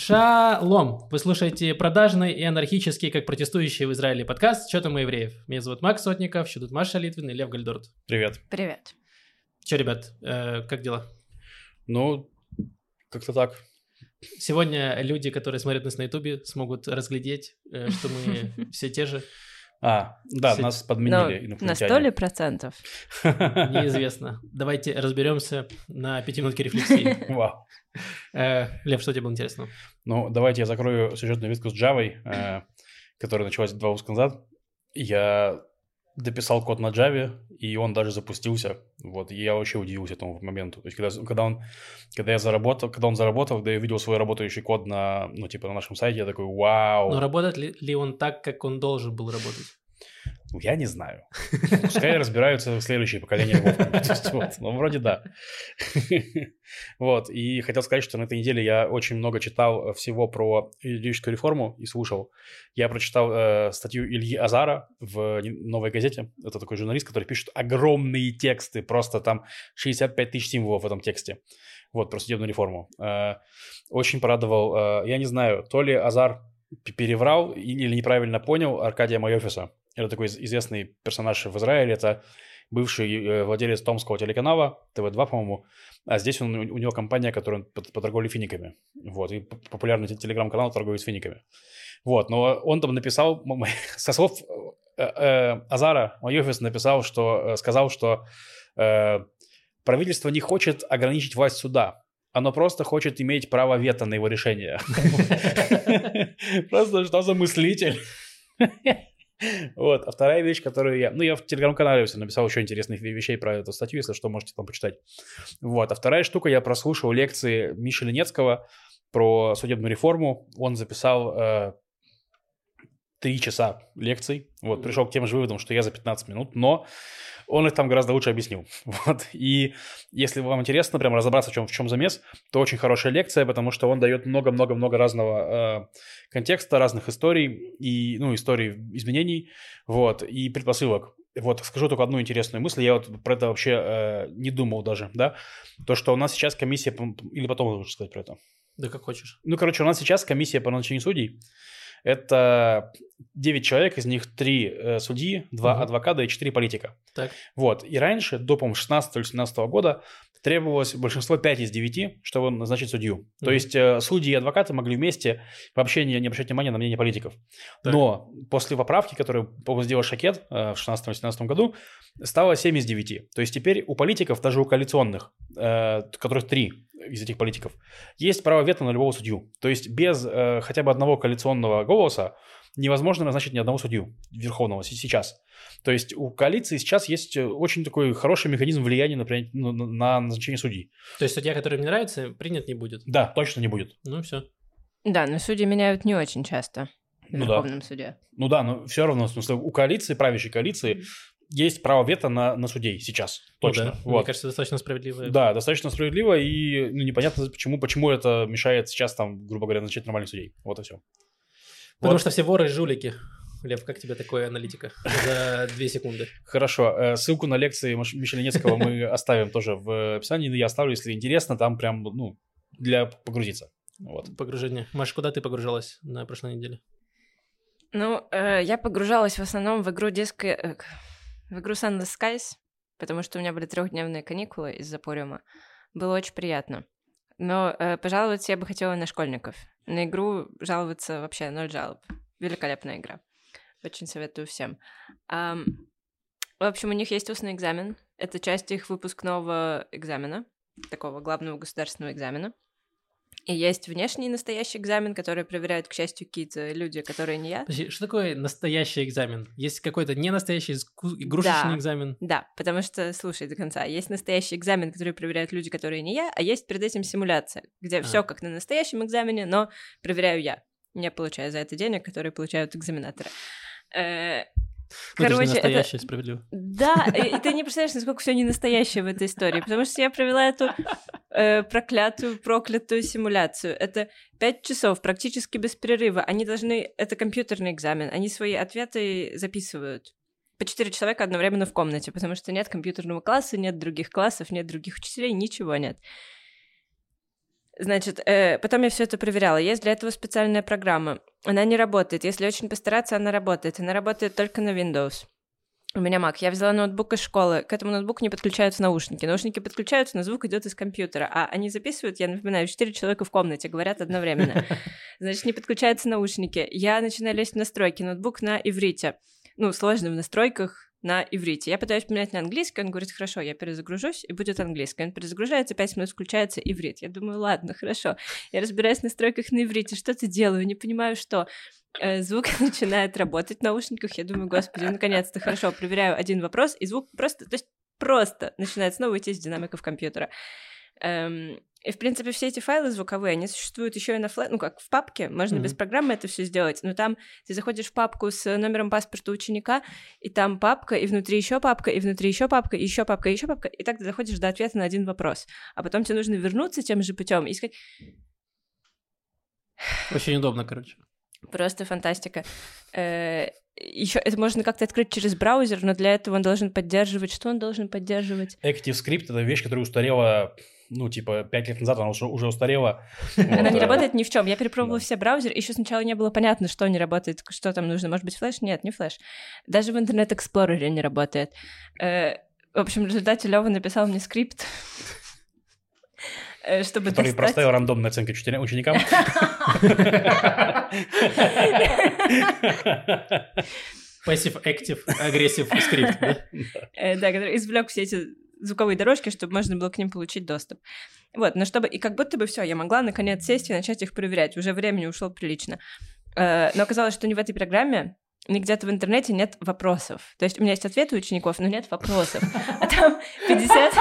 Шалом! Вы слушаете продажный и анархический, как протестующий в Израиле подкаст «Что там у евреев?». Меня зовут Макс Сотников, еще тут Маша Литвин и Лев Гальдорт. Привет. Привет. Че, ребят, э, как дела? Ну, как-то так. Сегодня люди, которые смотрят нас на ютубе, смогут разглядеть, э, что мы все те же. А, да, Все- нас Но подменили на сто ли процентов? Неизвестно. Давайте разберемся на пятиминутке рефлексии. Вау. Э, Лев, что тебе было интересно? Ну, давайте я закрою сюжетную ветку с Java, э, которая началась два выпуска назад. Я дописал код на Java, и он даже запустился. Вот, и я вообще удивился этому моменту. То есть, когда, когда он, когда я заработал, когда он заработал, когда я увидел свой работающий код на, ну, типа, на нашем сайте, я такой, вау. Но работает ли, ли он так, как он должен был работать? Я не знаю. Пускай разбираются следующие поколения львов. Ну, вроде да. Вот, и хотел сказать, что на этой неделе я очень много читал всего про юридическую реформу и слушал. Я прочитал э, статью Ильи Азара в «Новой газете». Это такой журналист, который пишет огромные тексты, просто там 65 тысяч символов в этом тексте. Вот, про судебную реформу. Э, очень порадовал. э, я не знаю, то ли Азар переврал или неправильно понял Аркадия Майофиса. Это такой из- известный персонаж в Израиле. Это бывший э, владелец томского телеканала, ТВ-2, по-моему. А здесь он, у него компания, которая по, по торговле финиками. Вот, и популярный те- телеграм-канал торгует финиками. Вот, но он там написал, со слов э, э, Азара, Майофис написал, что, сказал, что правительство не хочет ограничить власть суда. Оно просто хочет иметь право вето на его решение. Просто что за мыслитель? Вот, а вторая вещь, которую я... Ну, я в телеграм-канале всё написал еще интересных ве- вещей про эту статью, если что, можете там почитать. Вот, а вторая штука, я прослушал лекции Миши Ленецкого про судебную реформу. Он записал э, три часа лекций. Вот, пришел к тем же выводам, что я за 15 минут, но он их там гораздо лучше объяснил. Вот, и если вам интересно прям разобраться, в чем, в чем замес, то очень хорошая лекция, потому что он дает много-много-много разного э, контекста, разных историй, и, ну, историй изменений, вот, и предпосылок. Вот, скажу только одну интересную мысль, я вот про это вообще э, не думал даже, да, то, что у нас сейчас комиссия, или потом лучше сказать про это. Да как хочешь. Ну, короче, у нас сейчас комиссия по назначению судей. Это 9 человек, из них 3 судьи, 2 Мгм. адвоката и 4 политика. Так. Вот. И раньше, до, по-моему, 16 или 17 года, требовалось большинство 5 из 9, чтобы назначить судью. То Мгм. есть э, судьи и адвокаты могли вместе вообще не, не обращать внимания на мнение политиков. Так. Но после поправки, которую, сделал Шакет э, в 16-17 году, стало 7 из 9. То есть теперь у политиков, даже у коалиционных, э, которых 3 из этих политиков, есть право вето на любого судью. То есть без э, хотя бы одного коалиционного голоса невозможно назначить ни одного судью верховного сейчас. То есть у коалиции сейчас есть э, очень такой хороший механизм влияния на, принять- ну, на- на назначение судей. То есть судья, который мне нравится, принят не будет. Да, точно не будет. Ну все. Да, но судьи меняют не очень часто в Ну да. Верховном суде. Ну да, но все равно, в смысле, у коалиции, правящей коалиции, есть право вето на, на судей сейчас. Точно. Ну да. Вот. Мне кажется, достаточно справедливо. Да, достаточно справедливо, и ну, непонятно, почему, почему это мешает сейчас, там, грубо говоря, назначить нормальных судей. Вот и все. Потому Вот. что все воры и жулики. Лев, как тебе такое аналитика? За две секунды. Хорошо, э, ссылку на лекции Маш- Мишеля Нецкого мы оставим тоже в описании, но я оставлю, если интересно, там прям, ну, для погрузиться. Вот. Погружение. Маш, куда ты погружалась на прошлой неделе? Ну, э, я погружалась в основном в игру диска... э, в игру Sunless Skies, потому что у меня были трехдневные каникулы из-за Пориума. Было очень приятно. Но э, пожаловаться я бы хотела на школьников. На игру жаловаться вообще ноль жалоб. Великолепная игра. Очень советую всем. Ам, в общем, у них есть устный экзамен. Это часть их выпускного экзамена, такого главного государственного экзамена. И есть внешний настоящий экзамен, который проверяют, к счастью, какие-то люди, которые не я. Подожди, что такое настоящий экзамен? Есть какой-то не настоящий ску- игрушечный Да. экзамен? Да, потому что, слушай до конца, есть настоящий экзамен, который проверяют люди, которые не я, а есть перед этим симуляция, где А. все как на настоящем экзамене, но проверяю я. Не получаю за это денег, которые получают экзаменаторы. Ну, это Короче, это- настоящий, справедливо. Да, и, и ты не представляешь, насколько все не настоящее в этой истории, потому что я провела эту э, проклятую, проклятую симуляцию. Это пять часов практически без перерыва. Они должны... Это компьютерный экзамен. Они свои ответы записывают. По четыре человека одновременно в комнате, потому что нет компьютерного класса, нет других классов, нет других учителей, ничего нет. Значит, э, потом я все это проверяла. Есть для этого специальная программа. Она не работает. Если очень постараться, она работает. Она работает только на Windows. У меня Mac. Я взяла ноутбук из школы. К этому ноутбуку не подключаются наушники. Наушники подключаются, но звук идет из компьютера. А они записывают, я напоминаю, четыре человека в комнате говорят одновременно. Значит, не подключаются наушники. Я начинаю лезть в настройки. Ноутбук на иврите. Ну, сложно в настройках на иврите. Я пытаюсь поменять на английский, он говорит, хорошо, я перезагружусь, и будет английский. Он перезагружается, пять минут включается иврит. Я думаю, ладно, хорошо. Я разбираюсь в настройках на иврите, что-то делаю, не понимаю, что. Э, звук начинает работать в наушниках, я думаю, господи, наконец-то хорошо, проверяю один вопрос, и звук просто, то есть просто начинает снова идти из динамиков компьютера. Эм, и, в принципе, все эти файлы звуковые, они существуют еще и на флеш, ну, как в папке, можно mm-hmm. без программы это все сделать, но там ты заходишь в папку с номером паспорта ученика, и там папка, и внутри еще папка, и внутри еще папка, и еще папка, и еще папка, и так ты доходишь до ответа на один вопрос. А потом тебе нужно вернуться тем же путем и сказать... Очень удобно, короче. Просто фантастика. Э, еще это можно как-то открыть через браузер, но для этого он должен поддерживать. Что он должен поддерживать? ActiveScript — это вещь, которая устарела ну, типа, пять лет назад она уже, уже устарела. Она не работает ни в чем. Я перепробовала все браузеры, еще сначала не было понятно, что не работает, что там нужно. Может быть, флеш? Нет, не флеш. Даже в Internet Explorer не работает. Э, в общем, в результате Лева написал мне скрипт, э, чтобы Который достать... проставил рандомные оценки ученикам. Passive-active, aggressive скрипт, да? Э, да, который извлек все эти звуковые дорожки, чтобы можно было к ним получить доступ. Вот, но чтобы... И как будто бы все, я могла наконец сесть и начать их проверять. Уже времени ушло прилично. Э, но оказалось, что не в этой программе, где-то в интернете нет вопросов. То есть у меня есть ответы учеников, но нет вопросов. А там 50...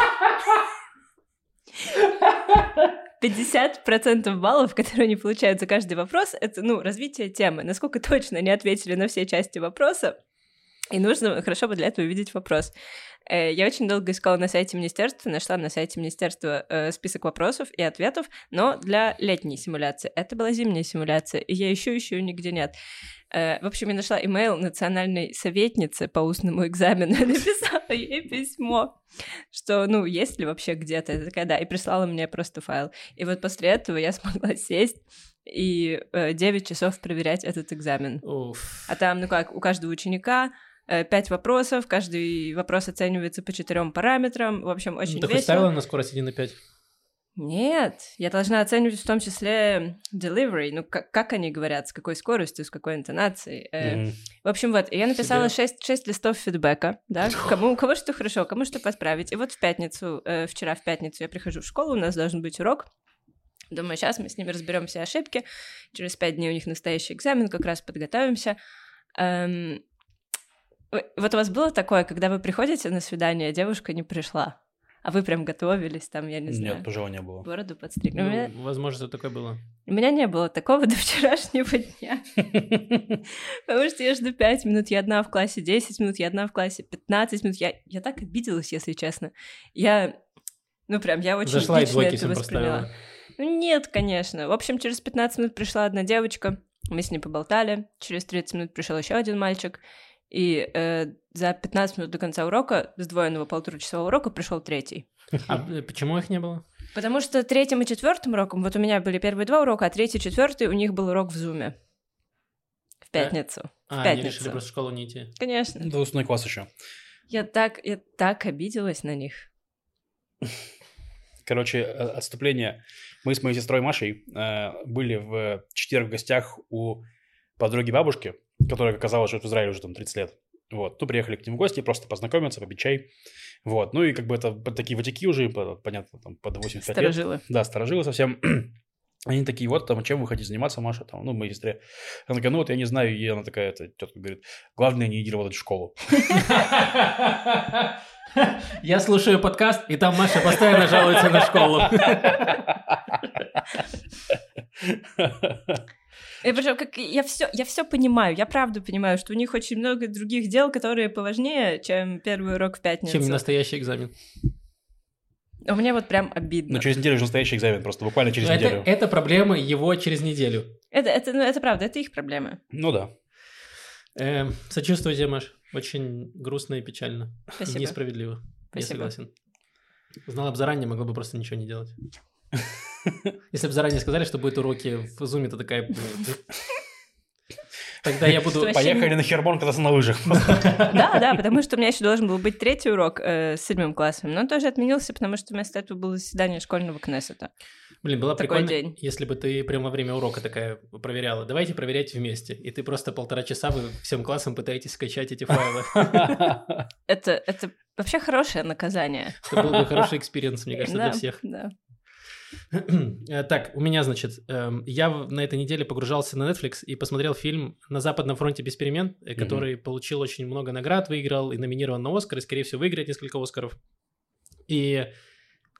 50% баллов, которые они получают за каждый вопрос, это, ну, развитие темы. Насколько точно они ответили на все части вопроса, и нужно хорошо бы для этого увидеть вопрос. Э, я очень долго искала на сайте министерства, нашла на сайте министерства э, список вопросов и ответов, но для летней симуляции. Это была зимняя симуляция, и я ищу, ищу, нигде нет. Э, в общем, я нашла имейл национальной советницы по устному экзамену и написала ей письмо, что, ну, есть ли вообще где-то. Я такая, да, и прислала мне просто файл. И вот после этого я смогла сесть и э, 9 часов проверять этот экзамен. Уф. А там, ну как, у каждого ученика пять вопросов, каждый вопрос оценивается по четырем параметрам. В общем, очень ну, ты весело. Ты ставила на скорость 1 на 5? Нет, я должна оценивать в том числе delivery, ну как, как они говорят, с какой скоростью, с какой интонацией. Mm-hmm. В общем, вот, я написала 6, 6 листов фидбэка, да, кому, у кого что хорошо, кому что подправить. И вот в пятницу, э, вчера в пятницу я прихожу в школу, у нас должен быть урок, Думаю, сейчас мы с ними разберем все ошибки. Через пять дней у них настоящий экзамен, как раз подготовимся. Эм, вот у вас было такое, когда вы приходите на свидание, а девушка не пришла? А вы прям готовились там, я не знаю. Нет, тоже не было. Бороду подстригли. Ну, меня... Возможно, это такое было. У меня не было такого до вчерашнего дня. Потому что я жду 5 минут, я одна в классе, 10 минут, я одна в классе, 15 минут. Я, я так обиделась, если честно. Я, ну прям, я очень Зашла лично это восприняла. Ну нет, конечно. В общем, через 15 минут пришла одна девочка, мы с ней поболтали. Через 30 минут пришел еще один мальчик. И э, за 15 минут до конца урока, сдвоенного полуторачасового урока, пришел третий. А э, почему их не было? Потому что третьим и четвертым уроком, вот у меня были первые два урока, а третий и четвертый у них был урок в зуме. В пятницу. А, в пятницу. они решили просто в школу не идти. Конечно. До устной класс еще. Я так, я так обиделась на них. Короче, э, отступление. Мы с моей сестрой Машей э, были в четверг в гостях у подруги бабушки, которая оказалась живет в Израиле уже там 30 лет. Вот, ну, приехали к ним в гости, просто познакомиться, попить чай. Вот, ну и как бы это такие ватики уже, понятно, там под 85 старожилы. лет. Да, сторожилы совсем. Они такие, вот, там, чем вы хотите заниматься, Маша, там, ну, моей сестре. Она такая, ну, вот я не знаю, и она такая, эта тетка говорит, главное не иди работать в школу. Я слушаю подкаст, и там Маша постоянно жалуется на школу. И причем, как я все, я все понимаю, я правда понимаю, что у них очень много других дел, которые поважнее, чем первый урок в пятницу. Чем настоящий экзамен. У меня вот прям обидно. Ну, через неделю же настоящий экзамен, просто буквально через Но неделю. Это, это проблема его через неделю. Это, это, ну, это правда, это их проблемы. Ну да. Э, сочувствую тебе, Маш. Очень грустно и печально. Спасибо. Несправедливо. Спасибо. Я согласен. Знала бы заранее, могла бы просто ничего не делать. Если бы заранее сказали, что будет уроки в Zoom, то такая... Тогда я буду... Поехали на Хермон кататься на лыжах. Да, да, потому что у меня еще должен был быть третий урок э, с седьмым классом, но он тоже отменился, потому что вместо этого было заседание школьного кнессета. Блин, было Такой прикольно, день. если бы ты прямо во время урока такая проверяла. Давайте проверять вместе. И ты просто полтора часа вы всем классом пытаетесь скачать эти файлы. Это, это вообще хорошее наказание. Это был бы хороший experience, мне кажется, для всех. Да. Э, Так, у меня, значит, эм, я на этой неделе погружался на Netflix и посмотрел фильм «На западном фронте без перемен», э, который получил очень много наград, выиграл и номинирован на Оскар, и, скорее всего, выиграет несколько Оскаров. И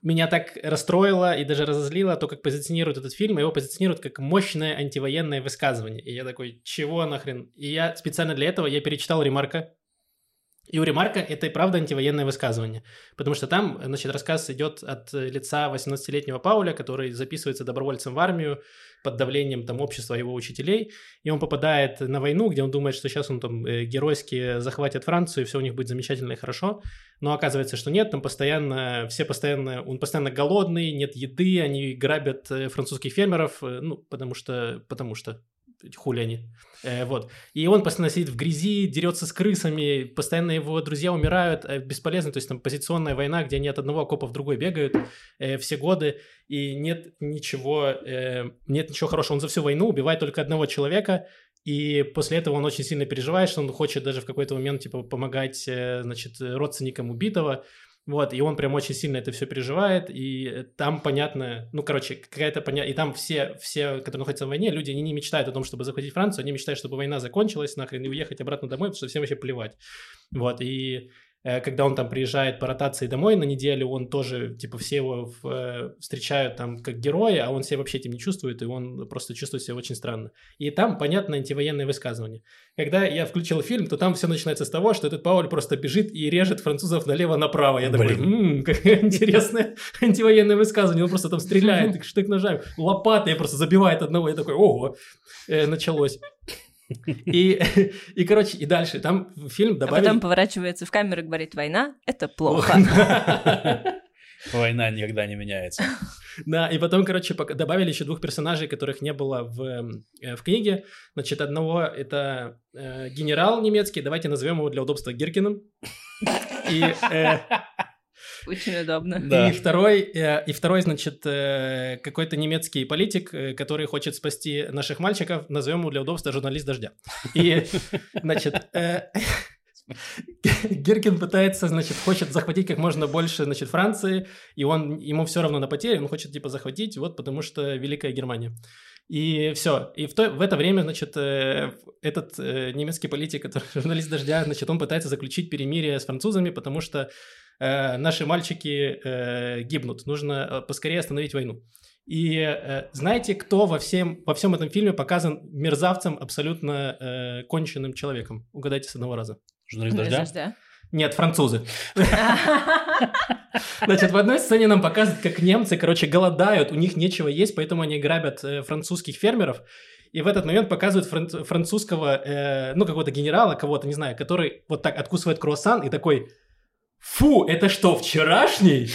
меня так расстроило и даже разозлило то, как позиционируют этот фильм. Его позиционируют как мощное антивоенное высказывание. И я такой, чего нахрен? И я специально для этого я перечитал Ремарка. И у Ремарка это и правда антивоенное высказывание. Потому что там, значит, рассказ идет от лица 18-летнего Пауля, который записывается добровольцем в армию под давлением там общества его учителей, и он попадает на войну, где он думает, что сейчас он там э, геройски захватит Францию, и все у них будет замечательно и хорошо, но оказывается, что нет, там постоянно, все постоянно, он постоянно голодный, нет еды, они грабят э, французских фермеров, э, ну, потому что, потому что хули они. Э, вот. И он постоянно сидит в грязи, дерется с крысами, постоянно его друзья умирают, э, бесполезно, то есть там позиционная война, где они от одного окопа в другой бегают э, все годы, и нет ничего, э, нет ничего хорошего. Он за всю войну убивает только одного человека, и после этого он очень сильно переживает, что он хочет даже в какой-то момент, типа, помогать, э, значит, родственникам убитого, вот, и он прям очень сильно это все переживает, и там понятно, ну, короче, какая-то понятная, и там все, все, которые находятся в войне, люди, они не мечтают о том, чтобы захватить Францию, они мечтают, чтобы война закончилась нахрен и уехать обратно домой, потому что всем вообще плевать. Вот, и э, когда он там приезжает по ротации домой на неделю, он тоже, типа, все его в, э, встречают там как героя, а он себя вообще этим не чувствует, и он просто чувствует себя очень странно. И там, понятно, антивоенное высказывание. Когда я включил фильм, то там все начинается с того, что этот Пауль просто бежит и режет французов налево-направо. Я такой, Блин. «М, какое интересное антивоенное высказывание. Он просто там стреляет, штык ножами, лопатой просто забивает одного. Я такой, ого, э, началось. И, и, короче, и дальше там фильм А добавили... потом поворачивается в камеру и говорит, война — это плохо. Война никогда не меняется. Да, и потом, короче, добавили еще двух персонажей, которых не было в, э, в книге. Значит, одного это э, генерал немецкий, давайте назовем его для удобства Гиркиным. И, э, Очень удобно. Да. и второй, э, и второй, значит, э, какой-то немецкий политик, э, который хочет спасти наших мальчиков, назовем его для удобства журналист дождя. И, значит, Гиркин пытается, значит, хочет захватить как можно больше, значит, Франции, и он, ему все равно на потери, он хочет, типа, захватить, вот, потому что Великая Германия. И все. И в, то, в это время, значит, э, этот э, немецкий политик, который журналист «Дождя», значит, он пытается заключить перемирие с французами, потому что э, наши мальчики э, гибнут, нужно э, поскорее остановить войну. И э, знаете, кто во, всем, во всем этом фильме показан мерзавцем, абсолютно э, конченным человеком? Угадайте с одного раза. Журналист дождя? Дождя. Нет, французы. Значит, в одной сцене нам показывают, как немцы, короче, голодают, у них нечего есть, поэтому они грабят э, французских фермеров. И в этот момент показывают фран- французского, э, ну, какого-то генерала, кого-то, не знаю, который вот так откусывает круассан и такой, фу, это что, вчерашний?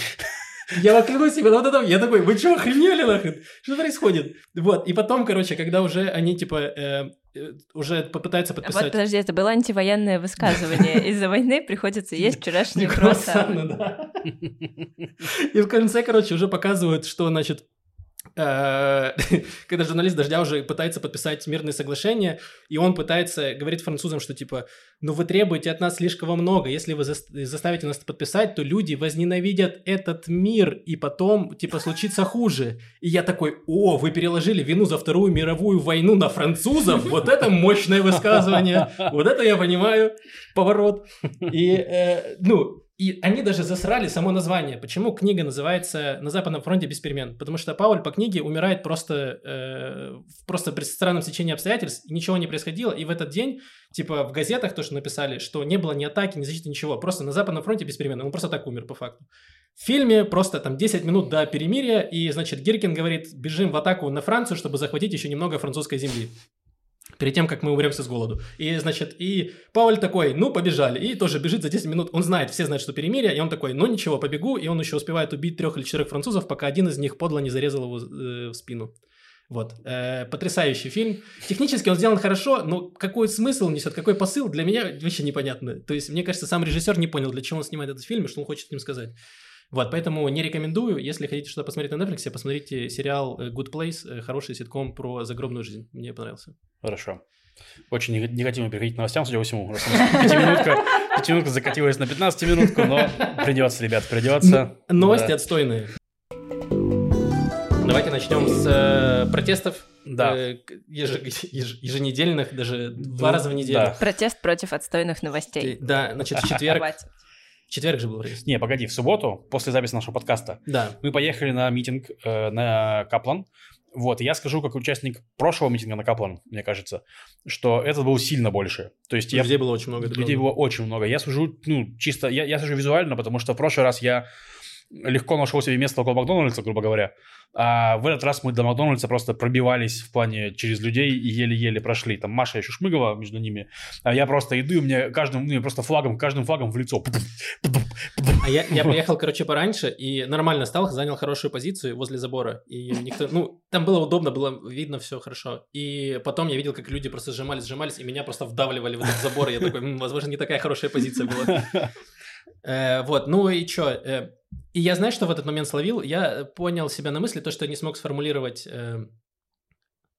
Я клянусь себе, вот это, я такой, вы что, охренели нахрен? Что происходит? Вот, и потом, короче, когда уже они, типа, э, э, уже попытаются А вот подписать... подожди, это было антивоенное высказывание. Из-за войны приходится есть вчерашние Круассаны. И в конце, короче, уже показывают, что, значит, когда журналист Дождя уже пытается подписать мирное соглашение, и он пытается, говорит французам, что типа, ну вы требуете от нас слишком много, если вы зас- заставите нас подписать, то люди возненавидят этот мир, и потом, типа, случится хуже. И я такой, о, вы переложили вину за Вторую мировую войну на французов, вот это мощное высказывание, вот это я понимаю, поворот. И, э, ну, и они даже засрали само название. Почему книга называется «На Западном фронте без перемен»? Потому что Пауль по книге умирает просто, э, просто при странном течении обстоятельств, и ничего не происходило, и в этот день, типа в газетах то, что написали, что не было ни атаки, ни защиты, ничего, просто на Западном фронте без перемен. Он просто так умер по факту. В фильме просто там 10 минут до перемирия, и, значит, Гиркин говорит, бежим в атаку на Францию, чтобы захватить еще немного французской земли. Перед тем, как мы умремся с голоду. И, значит, и Пауль такой, ну, побежали. И тоже бежит за 10 минут. Он знает, все знают, что перемирие. И он такой, ну, ничего, побегу. И он еще успевает убить трех или четырех французов, пока один из них подло не зарезал его э, в спину. Вот. Э, потрясающий фильм. Технически он сделан хорошо, но какой смысл несет, какой посыл, для меня вообще непонятно. То есть, мне кажется, сам режиссер не понял, для чего он снимает этот фильм и что он хочет с ним сказать. Вот, поэтому не рекомендую. Если хотите что-то посмотреть на Netflix, посмотрите сериал э, Good Place, э, хороший ситком про загробную жизнь. Мне понравился. Хорошо. Очень негативно переходить к новостям, судя по всему. Пятиминутка, пятиминутка закатилась на 15 минутку, но придется, ребят, придется. Новости да. отстойные. Давайте начнем с э, протестов. Да. Э, еж, еж, еженедельных, даже два раза в неделю. Да. Протест против отстойных новостей. Да, значит, в четверг. Четверг же был протест. Не, погоди, в субботу, после записи нашего подкаста, да. мы поехали на митинг э, на Каплан. Вот, я скажу, как участник прошлого митинга на Каплан, мне кажется, что этот был сильно больше. То есть людей я, было очень много. Людей было очень много. Я сужу, ну, чисто, я, я сужу визуально, потому что в прошлый раз я легко нашел себе место около Макдональдса, грубо говоря. А в этот раз мы до Макдональдса просто пробивались в плане через людей и еле-еле прошли. Там Маша еще шмыгала между ними, а я просто иду, и мне каждым, ну, просто флагом, каждым флагом в лицо. А я, я приехал, короче, пораньше и нормально стал, занял хорошую позицию возле забора. И никто, ну, там было удобно, было видно все хорошо. И потом я видел, как люди просто сжимались, сжимались, и меня просто вдавливали в этот забор. Я такой, возможно, не такая хорошая позиция была. Э, вот, ну и что? Э, и я, знаю, что в этот момент словил? Я понял себя на мысли, то, что я не смог сформулировать э,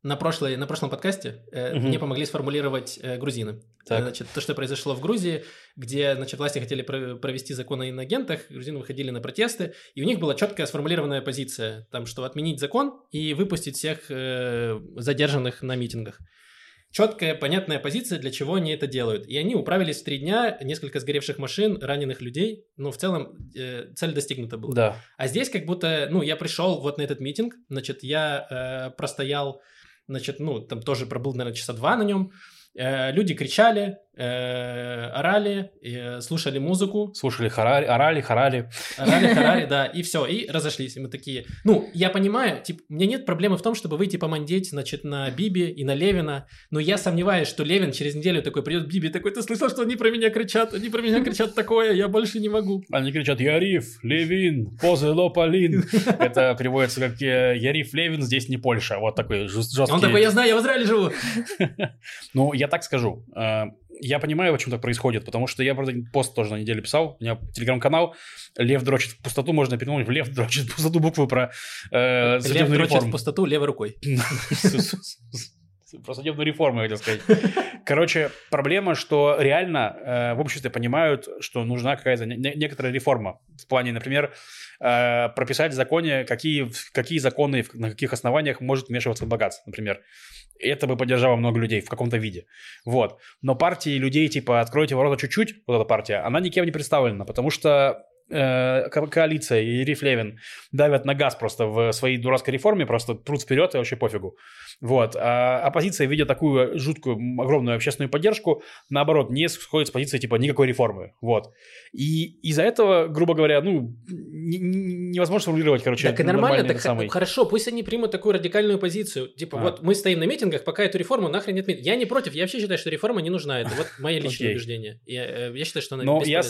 на, прошлой, на прошлом подкасте, угу. мне помогли сформулировать грузины. Так. Значит, то, что произошло в Грузии, где значит, власти хотели провести закон о инагентах, грузины выходили на протесты, и у них была четкая сформулированная позиция, там, что отменить закон и выпустить всех задержанных на митингах четкая, понятная позиция, для чего они это делают. И они управились в три дня, несколько сгоревших машин, раненых людей. Ну, в целом, э, цель достигнута была. Да. А здесь как будто, ну, я пришел вот на этот митинг, значит, я э, простоял, значит, ну, там тоже пробыл, наверное, часа два на нем. Э, люди кричали, орали, э, слушали музыку. Слушали харари, орали, харали. Орали, харари, да, и все, и разошлись. И мы такие, ну, я понимаю, типа, у меня нет проблемы в том, чтобы выйти помандеть, значит, на Биби и на Левина, но я сомневаюсь, что Левин через неделю такой придет Биби такой, ты слышал, что они про меня кричат, они про меня кричат такое, я больше не могу. Они кричат, Яриф, Левин, Позе Лополин. Это переводится как Яриф, Левин, здесь не Польша, вот такой жесткий. Он такой, я знаю, я в Израиле живу. Ну, я так скажу, я понимаю, почему так происходит, потому что я, правда, пост тоже на неделе писал. У меня телеграм-канал «Лев дрочит в пустоту», можно передумать в «Лев дрочит в пустоту» буквы про э, Лев дрочит в пустоту левой рукой. Про судебную реформу, я хотел сказать. Короче, проблема, что реально э, в обществе понимают, что нужна какая-то не, некоторая реформа. В плане, например, э, прописать в законе, какие, какие законы, на каких основаниях может вмешиваться богатство, например. Это бы поддержало много людей в каком-то виде. Вот. Но партии людей, типа, откройте ворота чуть-чуть, вот эта партия, она никем не представлена, потому что э, коалиция и Риф Левин давят на газ просто в своей дурацкой реформе, просто прут вперед и вообще пофигу. Вот. А оппозиция, видя такую жуткую, огромную общественную поддержку, наоборот, не сходит с позиции типа никакой реформы. Вот. И из-за этого, грубо говоря, ну, невозможно сформулировать, короче, Так и нормально, так самый... хорошо, пусть они примут такую радикальную позицию. Типа, а. вот мы стоим на митингах, пока эту реформу нахрен не отменят. Я не против, я вообще считаю, что реформа не нужна. Это вот мое личное убеждение. Я, э, я считаю, что она Но я,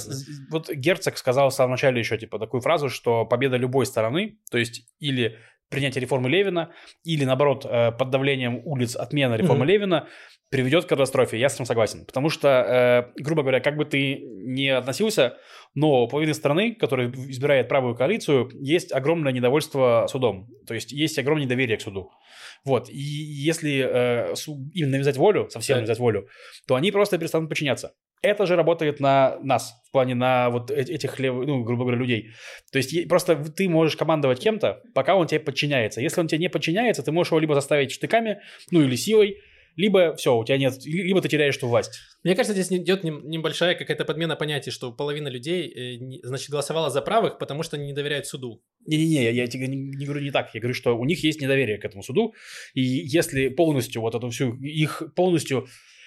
вот Герцог сказал в самом начале еще, типа, такую фразу, что победа любой стороны, то есть или принятие реформы Левина или, наоборот, э, под давлением улиц отмена реформы mm-hmm. Левина приведет к катастрофе. Я с этим согласен. Потому что, э, грубо говоря, как бы ты не относился, но у половины страны, которая избирает правую коалицию, есть огромное недовольство судом. То есть есть огромное недоверие к суду. Вот. И если э, им навязать волю, совсем навязать волю, то они просто перестанут подчиняться. Это же работает на нас, в плане на вот этих, ну, грубо говоря, людей. То есть просто ты можешь командовать кем-то, пока он тебе подчиняется. Если он тебе не подчиняется, ты можешь его либо заставить штыками, ну или силой, либо все, у тебя нет, либо ты теряешь эту власть. Мне кажется, здесь идет небольшая какая-то подмена понятий, что половина людей, э, значит, голосовала за правых, потому что они не доверяют суду. Не-не-не, я, я тебе не, не говорю не так. Я говорю, что у них есть недоверие к этому суду, и если полностью вот эту всю, их полностью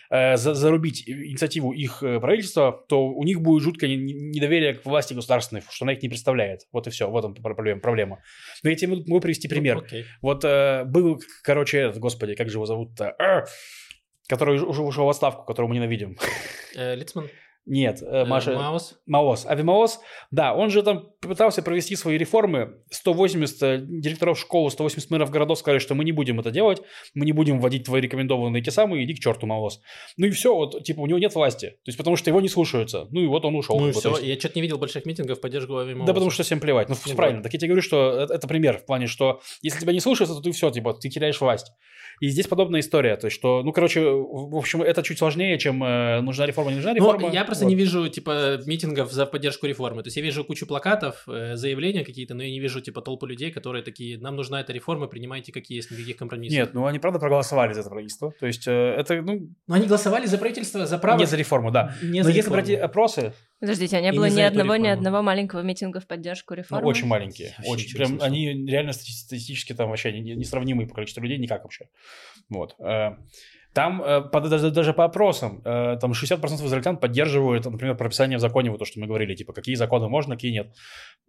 э, зарубить инициативу их э, правительства, то у них будет жуткое недоверие к власти государственной, что она их не представляет. Вот и все, вот он проблема. проблема. Но я тебе могу привести ну, пример. Okay. Вот э, был, короче, господи, как же его зовут-то? который уже ушел в отставку, которого мы ненавидим. Лицман? Нет, э, Э, Маша... Маус? Маоз. Ави Маоз, да, он же там пытался провести свои реформы. 180 э, директоров школы, 180 мэров городов сказали, что мы не будем это делать, мы не будем вводить твои рекомендованные те самые, иди к черту, Маоз. Ну и все, вот, типа, у него нет власти. То есть, потому что его не слушаются. Ну и вот он ушел. Ну и все, есть- я что-то не видел больших митингов в поддержку Ави Маоза. Да потому что всем плевать. Ну, Ну, правильно. Так я тебе говорю, что это, это пример в плане, что если тебя не слушаются, то ты все, типа, ты теряешь власть. И здесь подобная история. То есть, что, ну, короче, в общем, это чуть сложнее, чем э, нужна реформа, не нужна Ну, реформа. я просто Вот. не вижу, типа, митингов за поддержку реформы. То есть я вижу кучу плакатов, э, заявления какие-то, но я не вижу, типа, толпу людей, которые такие, нам нужна эта реформа, принимайте как есть, никаких компромиссов. Нет, ну они правда проголосовали за это правительство. То есть э, это, ну, Но они голосовали за правительство, за право... не за реформу, да. Не Но за если реформу. брать опросы, Подождите, а не было ни одного, ни одного маленького митинга в поддержку ну, реформы? очень маленькие. Я Очень, прям, слышал. они реально стати- статистически там вообще не- несравнимые по количеству людей, никак вообще. Вот. Там э, даже, по опросам, э, там 60% израильтян поддерживают, например, прописание в законе, вот то, что мы говорили, типа, какие законы можно, какие нет.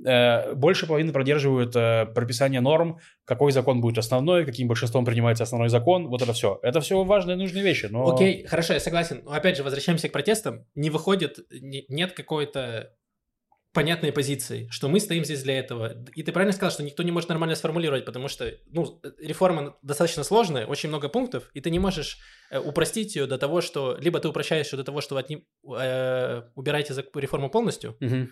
Э, Больше половины поддерживают э, прописание норм, какой закон будет основной, каким большинством принимается основной закон, вот это все. Это все важные и нужные вещи, но... Окей, хорошо, я согласен. Но опять же, возвращаемся к протестам. Не выходит, не- нет какой-то понятной позиции, что мы стоим здесь для этого. И ты правильно сказал, что никто не может нормально сформулировать, потому что, ну, реформа достаточно сложная, очень много пунктов, и ты не можешь э, упростить ее до того, что... Либо ты упрощаешь ее до того, что от ним, э, убираете реформу полностью, Мгм.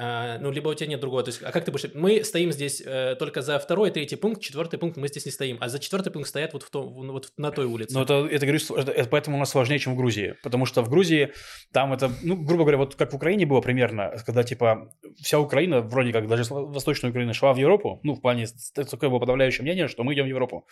А, ну, либо у тебя нет другого. То есть, а как ты будешь... Мы стоим здесь э, только за второй, третий пункт, четвертый пункт мы здесь не стоим, а за четвертый пункт стоят вот, в том, вот на той улице. Ну, это, это, говорю, это- это поэтому у нас сложнее, чем в Грузии. Потому что в Грузии там это, ну, грубо говоря, вот как в Украине было примерно, когда, типа, вся Украина, вроде как даже Восточная Украина шла в Европу, ну, в плане, такое было подавляющее мнение, что мы идем в Европу.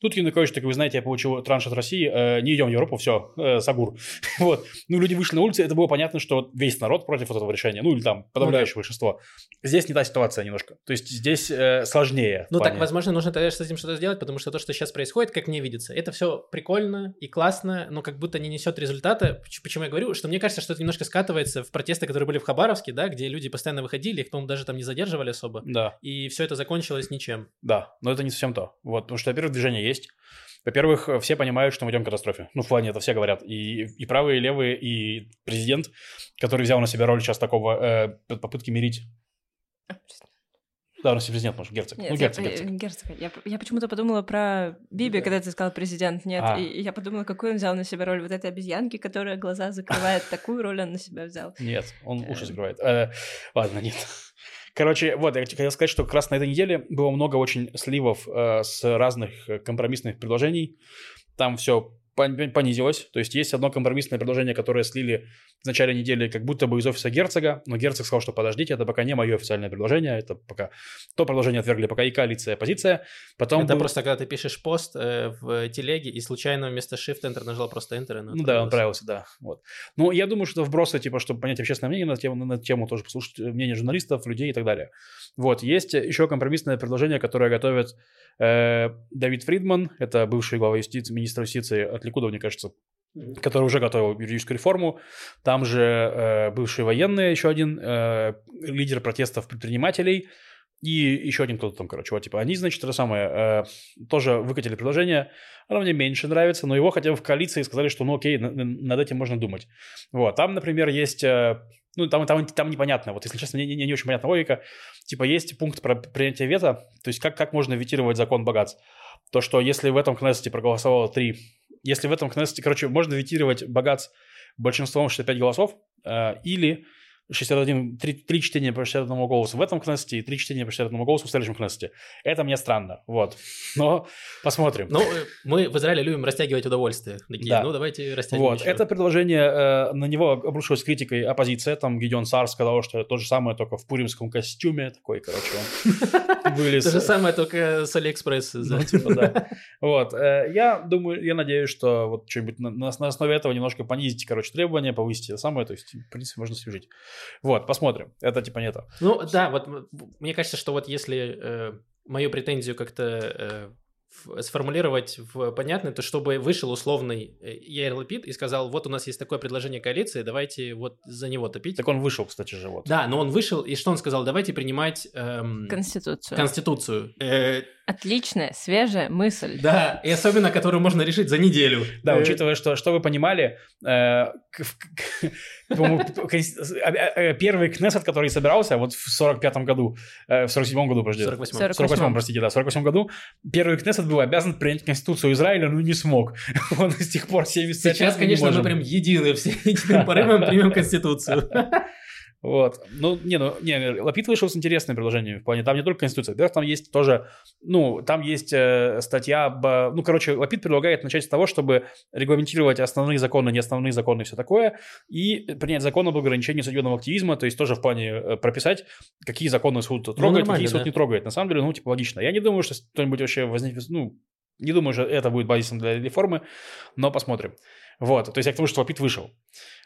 Тут Янукович такой, вы знаете, я получил транш от России, э, не идем в Европу, все, Сагур. вот. Ну, люди вышли на улицы, это было понятно, что весь народ против этого решения, ну, или там подавляющее большинство. Здесь не та ситуация немножко. То есть здесь э, сложнее. Ну так, возможно, нужно тогда с этим что-то сделать, потому что то, что сейчас происходит, как мне видится, это все прикольно и классно, но как будто не несет результата. Поч- Почему я говорю? Что мне кажется, что это немножко скатывается в протесты, которые были в Хабаровске, да, где люди постоянно выходили, их, по-моему, даже там не задерживали особо. Да. И все это закончилось ничем. Да, но это не совсем то. Вот, потому что, во-первых, движение есть. Во-первых, все понимают, что мы идем к катастрофе. Ну, в плане это все говорят. И, и правые, и левые, и президент, который взял на себя роль сейчас такого э, попытки мирить. Да, у нас президент, может, герцог. Нет, ну, я- герцог, э, герцог. герцога. Я, я почему-то подумала про Биби, когда ты сказал президент. Нет, А. и, и я подумала, какую он взял на себя роль вот этой обезьянки, которая глаза закрывает. Такую роль он на себя взял. Нет, он уши Э. закрывает. Э, ладно, нет. Короче, вот, я хотел сказать, что как раз на этой неделе было много очень сливов э, с разных э, компромиссных предложений. Там все понизилось. То есть есть одно компромиссное предложение, которое слили в начале недели как будто бы из офиса герцога, но герцог сказал, что подождите, это пока не мое официальное предложение, это пока то предложение отвергли, пока и коалиция, и оппозиция. Потом это был- просто когда ты пишешь пост э, в телеге и случайно вместо Shift-Enter нажал просто Enter. Ну да, он нравился, да. Вот. Ну, я думаю, что вбросы, типа, чтобы понять общественное мнение на тему, на тему тоже послушать э, мнение журналистов, людей и так далее. Вот, есть еще компромиссное предложение, которое готовит э, Давид Фридман, это бывший глава юстиции, министр юстиции от Ликуда, мне кажется, который уже готовил юридическую реформу. Там же э, бывший военный, еще один э, лидер протестов предпринимателей, и еще один кто-то там, короче, вот, типа, они, значит, это самое, э, тоже выкатили предложение, оно мне меньше нравится, но его хотя бы в коалиции сказали, что, ну, окей, на- на- над этим можно думать. Вот, там, например, есть, э, ну, там, там, там непонятно, вот, если честно, мне не, не очень понятна логика, типа, есть пункт про принятие вето, то есть как, как можно ветировать закон богатств. То, что если в этом Кнессете проголосовало три, если в этом Кнессете, короче, можно ветировать богатств большинством 65 голосов, э, или 61, 3, 3 чтения по 61 голосу в этом Кнессете и 3 чтения по 61 голосу в следующем Кнессете. Это мне странно, вот. Но посмотрим. Ну, мы в Израиле любим растягивать удовольствие. Такие, Да. ну давайте растягивать Вот, еще. это предложение, э, на него обрушилась критикой оппозиция, там Гидеон Саар сказал, что то же самое, только в пуримском костюме, такой, короче, он вылез. То же самое, только с Алиэкспресс. Ну, типа, да. Вот, э, я думаю, я надеюсь, что вот что-нибудь на, основе этого немножко понизить, короче, требования, повысить самое, то есть, в принципе, можно свяжить. Вот, посмотрим. Это типа не то. Ну да, вот мне кажется, что вот если э, мою претензию как-то э, сформулировать в понятно, то чтобы вышел условный э, Яир Лапид и сказал, вот у нас есть такое предложение коалиции, давайте вот за него топить. Так он вышел, кстати же, вот. Да, но он вышел, и что он сказал? Давайте принимать эм, Конституцию. Конституцию. Э, Отличная, свежая мысль. Да, и особенно, которую можно решить за неделю. Да, учитывая, что, что вы понимали, первый Кнессет, который собирался вот в 45-м году, э, в 47-м году, подожди. 48. Сорок- В 48-м, простите, да, в 48 году первый Кнессет был обязан принять Конституцию Израиля, но не смог. Он с тех пор 70 лет Сейчас, конечно, мы прям едины, все единым порывом примем Конституцию. Вот. Ну, не, ну, не, Лапид вышел с интересным предложением в плане, там не только Конституция, во-первых, там есть тоже, ну, там есть э, статья об, э, ну, короче, Лапид предлагает начать с того, чтобы регламентировать основные законы, не основные законы и все такое, и принять закон об ограничении судебного активизма, то есть тоже в плане э, прописать, какие законы суд трогает, Ну, какие суд да. не трогает. На самом деле, ну, типа, логично. Я не думаю, что кто-нибудь вообще возникнет, ну, не думаю, что это будет базисом для реформы, но посмотрим. Вот, то есть я к тому, что Лапид вышел.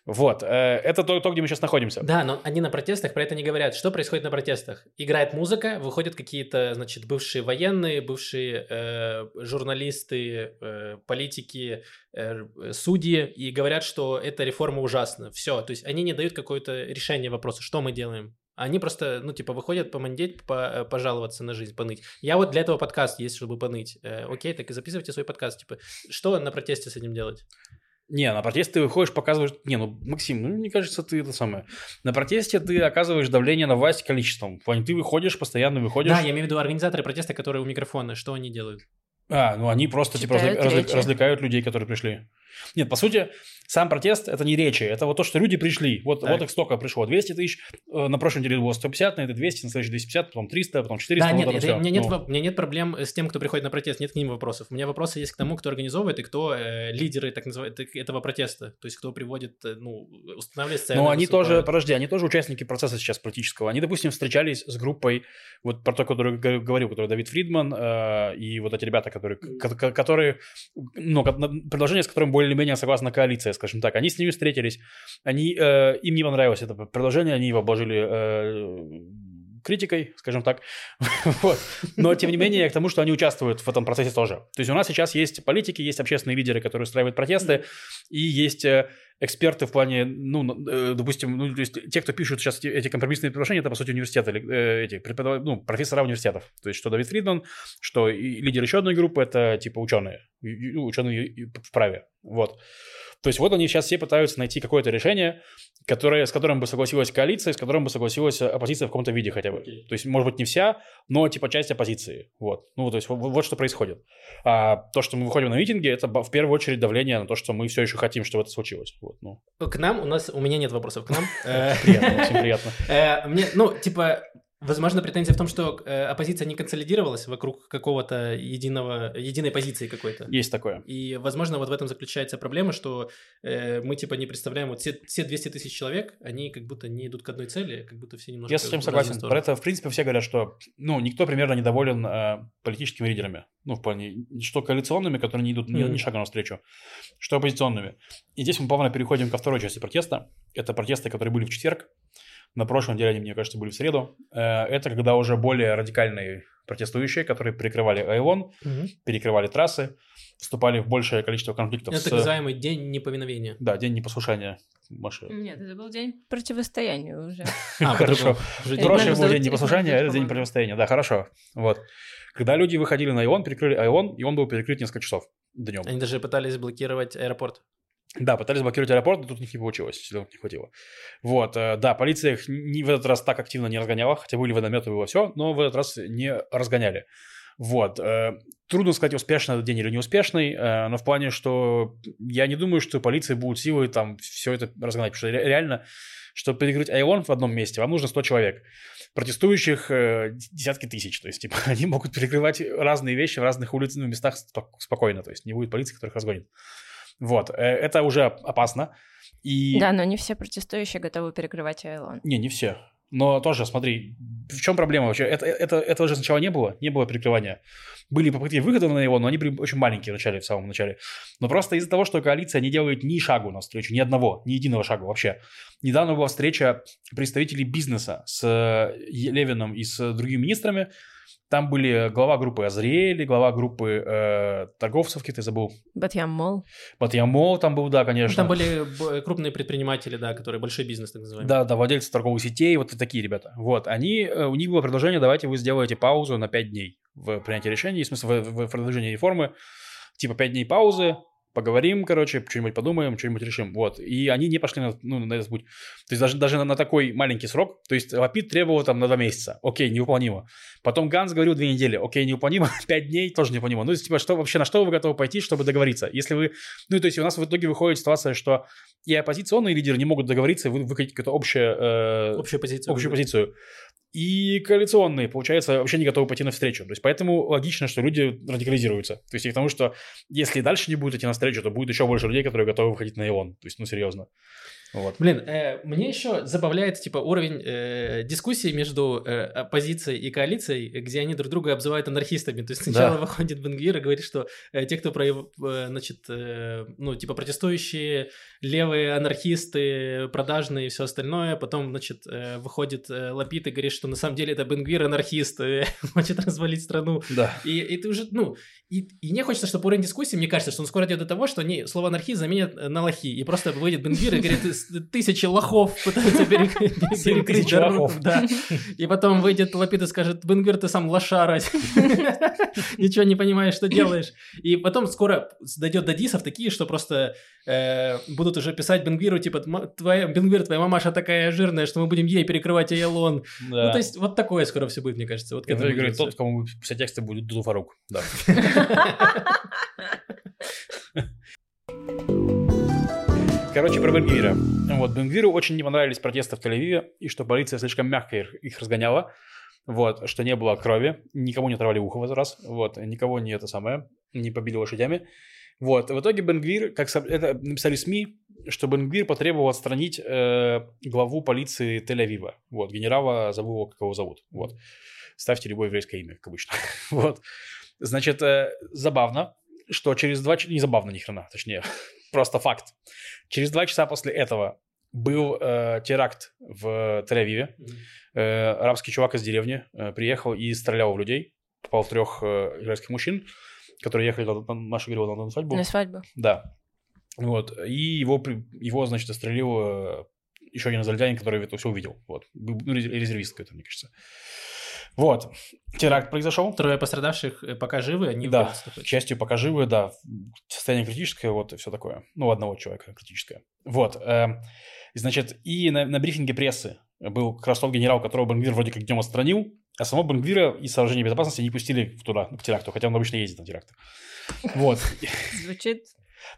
Вот, э, это то, то, где мы сейчас находимся. Да, но они на протестах про это не говорят. Что происходит на протестах? Играет музыка, выходят какие-то, значит, бывшие военные, бывшие э, журналисты, э, политики, э, судьи, и говорят, что эта реформа ужасна. Все, то есть они не дают какое-то решение вопроса, что мы делаем. Они просто, ну, типа, выходят помандеть, по- э, пожаловаться на жизнь, поныть. Я вот для этого подкаст есть, чтобы поныть. Э, окей, так и записывайте свой подкаст. Типа, что на протесте с этим делать? Не, на протесте ты выходишь, показываешь... Не, ну, Максим, ну, мне кажется, ты это самое... На протесте ты оказываешь давление на власть количеством. В плане, ты выходишь, постоянно выходишь... Да, я имею в виду организаторы протеста, которые у микрофона. Что они делают? А, ну они просто типа Читают речи. развлекают людей, которые пришли. Нет, по сути, сам протест это не речи, это вот то, что люди пришли. Вот, Так. вот их столько пришло. 200 тысяч, э, на прошлой неделе было 150, на этой 200, на следующей 250, потом 300, потом 400. Да, вот нет, это это- всё. у, меня нет, Ну, у меня нет проблем с тем, кто приходит на протест, нет к ним вопросов. У меня вопросы есть к тому, кто организовывает и кто э, лидеры так называют, этого протеста. То есть, кто приводит, э, ну, устанавливает сцены. Но они тоже, выступают. подожди, они тоже участники процесса сейчас политического. Они, допустим, встречались с группой, вот про то, которую говорил, который Давид Фридман, э, и вот эти ребята, которые, ко- ко- которые, ну, предложение, с которым более-менее согласна коалиция, скажем так, они с ними встретились, они, э, им не понравилось это предложение, они его обложили э, критикой, скажем так. вот. Но, тем не менее, к тому, что они участвуют в этом процессе тоже. То есть у нас сейчас есть политики, есть общественные лидеры, которые устраивают протесты, и есть э, эксперты в плане, ну, э, допустим, ну, то есть те, кто пишут сейчас эти, компромиссные предложения, это, по сути, университеты, э, эти, преподав- ну, профессора университетов. То есть что Давид Фридман, что лидер еще одной группы, это, типа, ученые, ну, ученые в праве. Вот. То есть вот они сейчас все пытаются найти какое-то решение, которое, с которым бы согласилась коалиция, с которым бы согласилась оппозиция в каком-то виде хотя бы. То есть, может быть, не вся, но типа часть оппозиции. Вот. Ну, то есть вот, вот что происходит. А то, что мы выходим на митинги, это в первую очередь давление на то, что мы все еще хотим, чтобы это случилось. Вот, ну. К нам, у нас, у меня нет вопросов к нам. Э, Приятно, очень приятно. э, Мне, ну, типа, возможно, претензия в том, что э, оппозиция не консолидировалась вокруг какого-то единого, единой позиции какой-то. Есть такое. И, возможно, вот в этом заключается проблема, что э, мы, типа, не представляем, вот все, все 200 тысяч человек, они как будто не идут к одной цели, как будто все немножко Я с этим согласен. Про это, в принципе, все говорят, что ну, никто примерно недоволен э, политическими лидерами. Ну, в плане, что коалиционными, которые не идут ни, Мгм. ни шага навстречу, что оппозиционными. И здесь мы плавно переходим ко второй части протеста. Это протесты, которые были в четверг. На прошлой неделе они, мне кажется, были в среду. Э, это когда уже более радикальные протестующие, которые перекрывали Айлон, Мгм. перекрывали трассы, вступали в большее количество конфликтов Это с... так называемый день неповиновения. Да, день непослушания. Маша. Нет, это был день противостояния уже. А, Хорошо. Знаю, был день непослушания, а этот день противостояния. Да, хорошо. Вот. Когда люди выходили на Ион, перекрыли Ион, и он был перекрыт несколько часов днем. Они даже пытались блокировать аэропорт. Да, пытались блокировать аэропорт, но тут не получилось, силовых не хватило. Вот, э, да, полиция их не, в этот раз так активно не разгоняла, хотя были водометы, было все, но в этот раз не разгоняли. Вот, э, трудно сказать, успешный этот день или неуспешный, э, но в плане, что я не думаю, что полиция будет силой там все это разгонять, потому что ре- реально, чтобы перекрыть Айлон в одном месте, вам нужно 100 человек. Протестующих десятки тысяч, то есть, типа, они могут перекрывать разные вещи в разных улицах, ну, местах спок- спокойно, то есть, не будет полиции, которых разгонит. Вот, э, это уже опасно. И... Да, но не все протестующие готовы перекрывать Айлон. Не, не все. Но тоже, смотри, в чем проблема вообще? Это, это, этого же сначала не было, не было перекрывания. Были попытки выхода на него, но они были очень маленькие в начале, в самом начале. Но просто из-за того, что коалиция не делает ни шагу навстречу, ни одного, ни единого шага вообще. Недавно была встреча представителей бизнеса с э, Левиным и с другими министрами. Там были глава группы Азриэли, глава группы э, торговцев, ты забыл. Батьям Мол. Батьям Мол там был, да, конечно. Там были крупные предприниматели, да, которые большой бизнес, так называемый. Да, да, владельцы торговых сетей, вот такие ребята. Вот, они, э, у них было предложение, давайте вы сделаете паузу на 5 дней в принятии решений, в смысле, в, в продолжении реформы. Типа 5 дней паузы, поговорим, короче, что-нибудь подумаем, что-нибудь решим. Вот. И они не пошли на, ну, на этот путь. То есть даже, даже на, на такой маленький срок, то есть Лапид требовал там на два месяца. Окей, невыполнимо. Потом Ганс говорил две недели. Окей, невыполнимо. Пять дней тоже невыполнимо. Ну, типа, что вообще, на что вы готовы пойти, чтобы договориться? Если вы... Ну, то есть у нас в итоге выходит ситуация, что и оппозиционные лидеры не могут договориться, вы выкатить какую-то общую... Э, Общую позицию. общую позицию. И коалиционные, получается, вообще не готовы пойти навстречу. То есть поэтому логично, что люди радикализируются. То есть и к тому, что если дальше не будут идти навстречу, то будет еще больше людей, которые готовы выходить на Илон. То есть, ну, серьезно. Вот. Блин, э, мне еще забавляет, типа, уровень э, дискуссии между э, оппозицией и коалицией, где они друг друга обзывают анархистами. То есть сначала Да. выходит Бенгвир и говорит, что э, те, кто, про, э, значит, э, ну, типа, протестующие, левые анархисты, продажные и все остальное. Потом, значит, э, выходит э, Лапид и говорит, что на самом деле это Бенгвир анархист, э, хочет развалить страну. Да. И, и ты уже, ну, и, и мне хочется, чтобы уровень дискуссии, мне кажется, что он скоро идет до того, что они слово анархист заменят на лохи. И просто выйдет Бенгвир и говорит, «Тыс- тысячи лохов пытаются перекрыть дорогу». лохов. Да. И потом выйдет Лапид и скажет, Бенгвир, ты сам лошара. Ничего не понимаешь, что делаешь. И потом скоро дойдет до дисов такие, что просто э, будут уже писать Бенгвиру, типа, «Ма- твоя, Бенгвир, твоя мамаша такая жирная, что мы будем ей перекрывать Аялон. да. Ну, то есть, вот такое скоро все будет, мне кажется. Вот к Это этому говорит тот, кому все тексты будет Дуду Фарук. Да. Короче, про Бенгвира. Вот, Бенгвиру очень не понравились протесты в Тель-Авиве, и что полиция слишком мягко их, их разгоняла. Вот, что не было крови, никому не оторвали ухо в этот раз, вот, никого не это самое, не побили лошадями. Вот, в итоге Бенгвир, как это написали СМИ, что Бенгвир потребовал отстранить э, главу полиции Тель-Авива. Вот, генерала, забыл его, как его зовут. Вот. Ставьте любое еврейское имя, как обычно. вот. Значит, э, забавно, что через два. Не забавно ни хрена, точнее, просто факт. Через два часа после этого был э, теракт в Тель-Авиве. Мгм. Э, арабский чувак из деревни э, приехал и стрелял в людей. Попал в трех э, израильских мужчин, которые ехали, на, на, Маша говорила, на, на свадьбу. На свадьбу. Да. Вот. И его, его значит, застрелил э, еще один израильтянин, который это все увидел. Вот. Ну, рез- резервист какой-то, мне кажется. Вот. Теракт произошел. Трое пострадавших э, пока живы, они в Да, к счастью, пока живы, да. Состояние критическое, вот, и все такое. Ну, у одного человека критическое. Вот. и, значит, и на, на брифинге прессы был как раз тот генерал, которого Бенгвир вроде как днем отстранил, а самого Бенгвира из сооружения безопасности не пустили туда, к теракту, хотя он обычно ездит на теракты. Вот. Звучит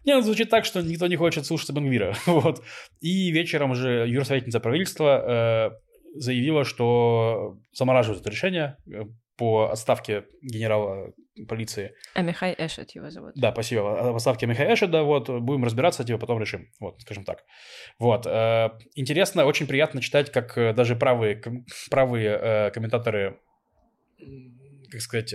Не, ну, звучит так, что никто не хочет слушаться Бенгвира. Вот. И вечером же юрсоветница правительства э, заявила, что замораживает это решение э, по отставке генерала полиции. А Михай Эшет его зовут. Да, спасибо. О отставке Михаила Эшеда, вот, будем разбираться, типа, потом решим. Вот, скажем так. Вот. э, интересно, очень приятно читать, как э, даже правые, правые комментаторы, как сказать,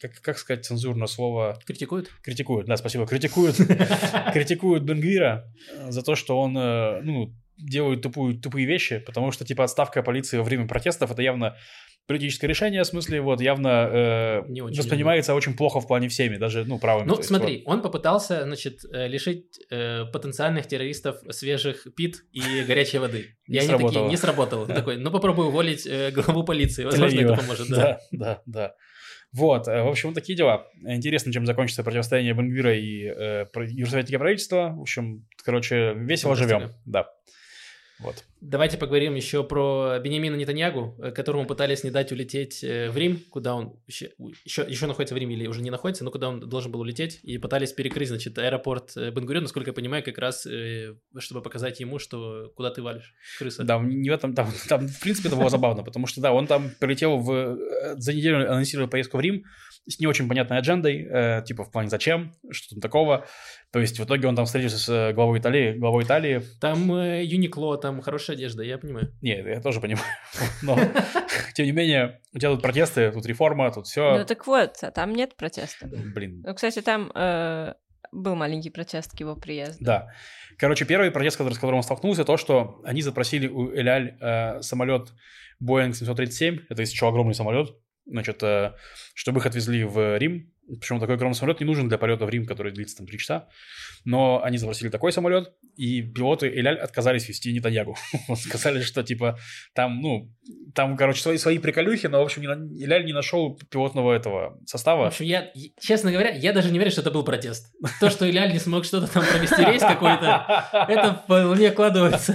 как, как сказать цензурное слово, Критикуют? критикуют, да, спасибо, критикуют, критикуют Бенгвира за то, что он, ну, делает тупую, тупые вещи, потому что, типа, отставка полиции во время протестов это явно политическое решение, в смысле, вот, явно э, Не очень воспринимается очень плохо в плане всеми, даже, ну, правыми. Ну, есть, смотри, он попытался, значит, э, лишить э, потенциальных террористов свежих пит и горячей воды. Не И они такие, не сработало. Такой, ну попробуй уволить э, главу полиции, возможно, это поможет. Да. Да, да. Вот, э, в общем, вот такие дела. Интересно, чем закончится противостояние Бенгвира и э, правительства. В общем, короче, весело живем. Да. Вот. Давайте поговорим еще про Бенемина Нетаньягу, э, которому пытались не дать улететь э, в Рим, куда он еще, еще, еще находится в Риме или уже не находится, но куда он должен был улететь, и пытались перекрыть, значит, аэропорт э, Бен-Гурион, насколько я понимаю, как раз, чтобы показать ему, что куда ты валишь, крыса. Да, не в этом, там, там, в принципе, это было забавно, потому что, да, он там прилетел в... За неделю анонсировал поездку в Рим с не очень понятной аджендой, э, типа в плане зачем, что там такого. То есть в итоге он там встретился с э, главой Италии, главой Италии. Там э, Юникло, там хорошая одежда, я понимаю. Не, я тоже понимаю. Но, тем не менее, у тебя тут протесты, тут реформа, тут все. Ну так вот, а там нет протеста. Блин, Ну, кстати, там э, был маленький протест к его приезду. Да. Короче, первый протест, который, с которым он столкнулся, то, что они запросили у Эляль э, самолет Boeing 737, это еще огромный самолет, значит, э, чтобы их отвезли в Рим, причем такой огромный самолет не нужен для полета в Рим, который длится там 3 часа. Но они запросили такой самолет, и пилоты Эляль отказались вести Нетаньягу. Сказали, что типа там, ну, там, короче, свои, свои приколюхи, но, в общем, Эляль не нашел пилотного этого состава. В общем, я, честно говоря, я даже не верю, что это был протест. То, что Эляль не смог что-то там провести рейс какой-то, это вполне кладывается.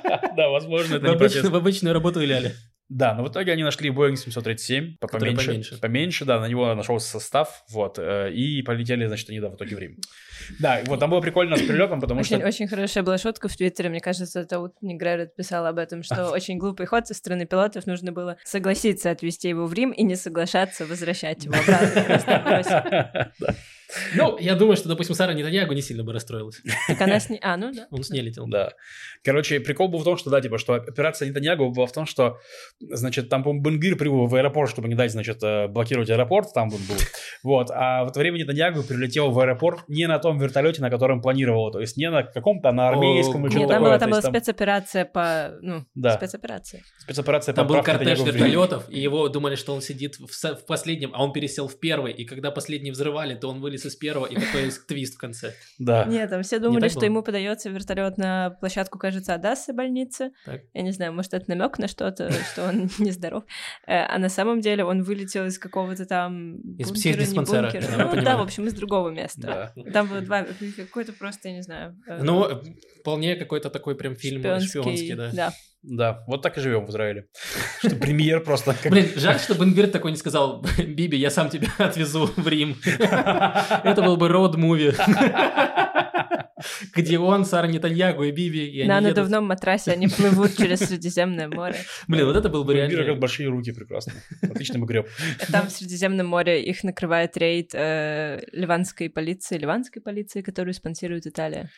Да, возможно, это не протест. В обычную работу Эляля. Да, но в итоге они нашли Boeing 737, поменьше, поменьше. Поменьше, да, на него нашелся состав, вот, э, и полетели, значит, они, да, в итоге в Рим. Да, вот там было прикольно с прилетом, потому очень, что... Очень хорошая была шутка в Твиттере, мне кажется, это вот Негререт писал об этом, что очень глупый ход со стороны пилотов, нужно было согласиться отвезти его в Рим и не соглашаться возвращать его обратно. Ну, я думаю, что, допустим, Сара Нетаньягу не сильно бы расстроилась. Так она с ней... А, ну да. Он с ней летел. Да. Короче, прикол был в том, что, да, типа, что операция Нетаньягу была в том, что, значит, там, по-моему, Бенгир прибыл в аэропорт, чтобы не дать, значит, э, блокировать аэропорт, там был. Вот. А в это время Нетаньягу прилетел в аэропорт не на том вертолете, на котором планировал, то есть не на каком-то, а на армейском или что-то такое. Там была, там была спецоперация по, ну, да. спецоперация. Спецоперация там по был кортеж вертолетов, и его думали, что он сидит в, в последнем, а он пересел в первый, и когда последний взрывали, то он вылез из первого, и такой есть твист в конце. Да. Нет, там все думали, что ему подается вертолет на площадку, кажется, Адассы больницы. Так. Я не знаю, может, это намек на что-то, что он нездоров. Э, а на самом деле он вылетел из какого-то там Из психдиспансера. Ну да, в общем, из другого места. Там было два, какой-то просто, я не знаю. Э, ну, вполне какой-то такой прям фильм шпионский, да. Да. Да, вот так и живем в Израиле. Что премьер просто... Блин, жаль, что Бенгвир такой не сказал, Биби, я сам тебя отвезу в Рим. Это был бы роуд-муви. Где он, Сара Нетаньягу и Биби. И На надувном матрасе они плывут через Средиземное море. Блин, вот это был бы реально... Бенгвир большие руки прекрасно. Отличный бы греб. Там в Средиземном море их накрывает рейд э, ливанской полиции, ливанской полиции, которую спонсирует Италия.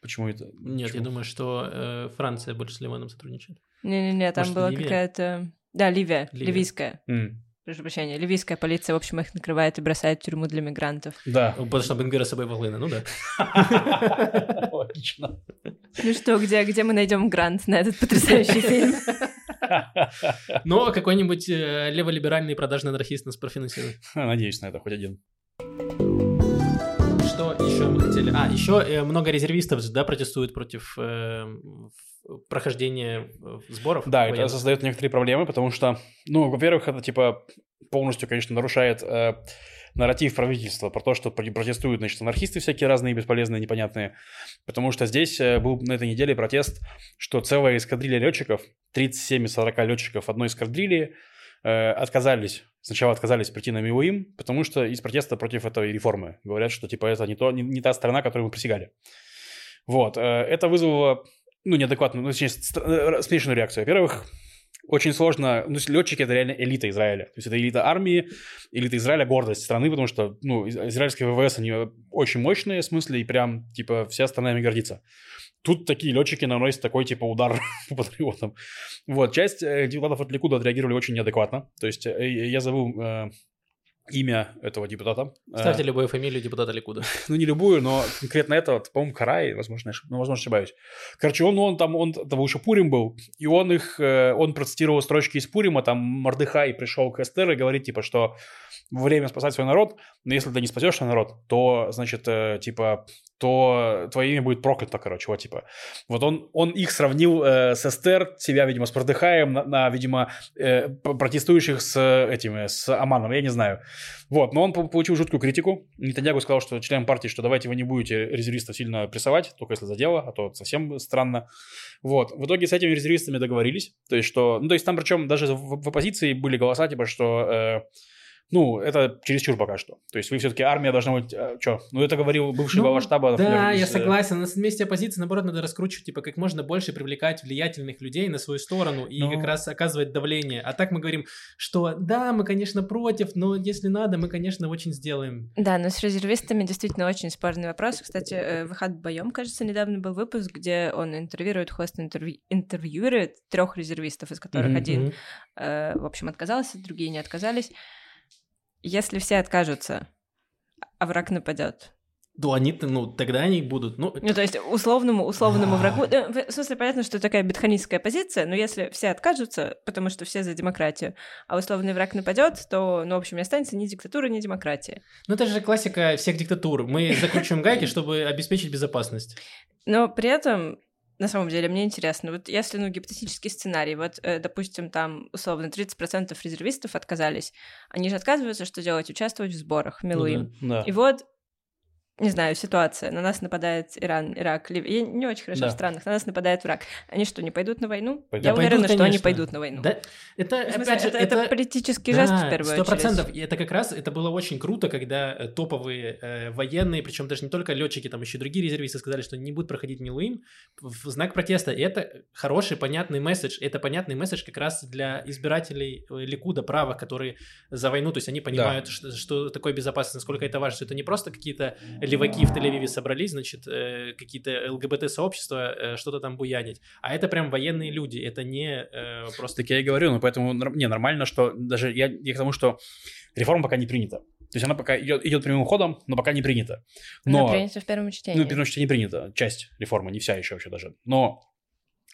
Почему это? Нет, Почему? я думаю, что э, Франция больше с Ливаном сотрудничает. Не-не-не, там Может, была Ливия? какая-то... Да, Ливия, Ливия. ливийская. М, Прошу прощения, ливийская полиция, в общем, их накрывает и бросает в тюрьму для мигрантов. Да. Ну, Потому что Бенгвира с собой волына, ну да. Логично. Ну что, где, где мы найдем грант на этот потрясающий фильм? Но какой-нибудь э, леволиберальный продажный анархист нас профинансирует. Надеюсь на это, хоть один. Что еще мы хотели? А, еще э, много резервистов, да, протестуют против э, прохождения э, сборов. Да, это военных. создает некоторые проблемы, потому что, ну, во-первых, это типа полностью, конечно, нарушает э, нарратив правительства про то, что про- протестуют, значит, анархисты всякие разные, бесполезные, непонятные. Потому что здесь э, был на этой неделе протест, что целая эскадрилья летчиков, 37 из 40 летчиков одной эскадрильи э, отказались, сначала отказались прийти на Миуим, потому что из протеста против этой реформы. Говорят, что типа это не, то, не, не та страна, которой мы присягали. Вот. э, Это вызвало, ну, неадекватную, ну, точнее, э, смешанную реакцию. Во-первых, очень сложно, ну, летчики это реально элита Израиля. То есть это элита армии, элита Израиля, гордость страны, потому что, ну, из- израильские ВВС, они очень мощные в смысле, и прям, типа, вся страна ими гордится. Тут такие летчики наносят такой, типа, удар по патриотам. Вот, часть э, депутатов от Ликуда отреагировали очень неадекватно. То есть э, я забыл э, имя этого депутата. Э, Ставьте любую фамилию депутата Ликуда. ну, не любую, но конкретно это, вот, по-моему, Карай, возможно, ошиб- ну, возможно, ошибаюсь. Короче, он, он там, он, там еще Пурим был, и он их, э, он процитировал строчки из Пурима, там Мордыхай пришел к Эстер и говорит, типа, что время спасать свой народ, но если ты не спасешь свой народ, то, значит, э, типа, то твое имя будет проклято, короче, вот, типа. Вот он, он их сравнил э, с Эстер, себя, видимо, с Мордыхаем, на, на, видимо, э, протестующих с этими, с Аманом, я не знаю. Вот, но он по- получил жуткую критику. Нетаньягу сказал, что членам партии, что давайте вы не будете резервистов сильно прессовать, только если за дело, а то совсем странно. Вот, в итоге с этими резервистами договорились, то есть что, ну, то есть там причем даже в, в оппозиции были голоса, типа, что, э, ну, это чересчур пока что. То есть вы все-таки армия должна быть, э, что? Ну, это говорил бывший Ну, глава штаба, например, Да, я из, э, согласен. На месте оппозиции, наоборот, надо раскручивать, типа, как можно больше привлекать влиятельных людей на свою сторону и Ну. как раз оказывать давление. А так мы говорим, что да, мы, конечно, против, но если надо, мы, конечно, очень сделаем. Да, но с резервистами действительно очень спорный вопрос. Кстати, э, Выхад Боем, кажется, недавно был выпуск, где он интервьюирует, хост интервью- интервьюирует трех резервистов, из которых Мгм, один, э, в общем, отказался, другие не отказались. Если все откажутся, а враг нападет, то они, ну, тогда они будут, ну... Ну, то есть условному, условному врагу... э, В смысле, понятно, что такая бетханистская позиция, но если все откажутся, потому что все за демократию, а условный враг нападет, то, ну, в общем, не останется ни диктатуры, ни демократии. Ну, это же классика всех диктатур. Мы закручиваем гайки, чтобы обеспечить безопасность. Но при этом на самом деле, мне интересно, вот если, ну, гипотетический сценарий, вот, э, допустим, там, условно, 30% резервистов отказались, они же отказываются, что делать? Участвовать в сборах, в Милуим. Ну Да. И вот, не знаю, ситуация, на нас нападает Иран, Ирак, Ливия, я не очень хорошо Да. в странах, на нас нападает враг. Они что, не пойдут на войну? Пойдут. Я Да пойдут, уверена, что они пойдут на войну. Да, это, В смысле, опять же, это, это политический жест в первую сто очередь. процентов. И это как раз, это было очень круто, когда э, топовые э, военные, причем даже не только летчики, там еще и другие резервисты сказали, что не будут проходить Милуим в знак протеста. И это хороший, понятный месседж. Это понятный месседж как раз для избирателей э, Ликуда, правых, которые за войну, то есть они понимают, что, что такое безопасность, насколько это важно, что это не просто какие-то леваки в Тель-Авиве собрались, значит, э, какие-то ЛГБТ-сообщества, э, что-то там буянить, а это прям военные люди, это не э, просто... Так я и говорю, ну поэтому не нормально, что даже я, я к тому, что реформа пока не принята. То есть она пока идет, идет прямым ходом, но пока не принята. Она Но принята в первом чтении. Ну, в первом чтении не принято. Часть реформы, не вся еще вообще даже. Но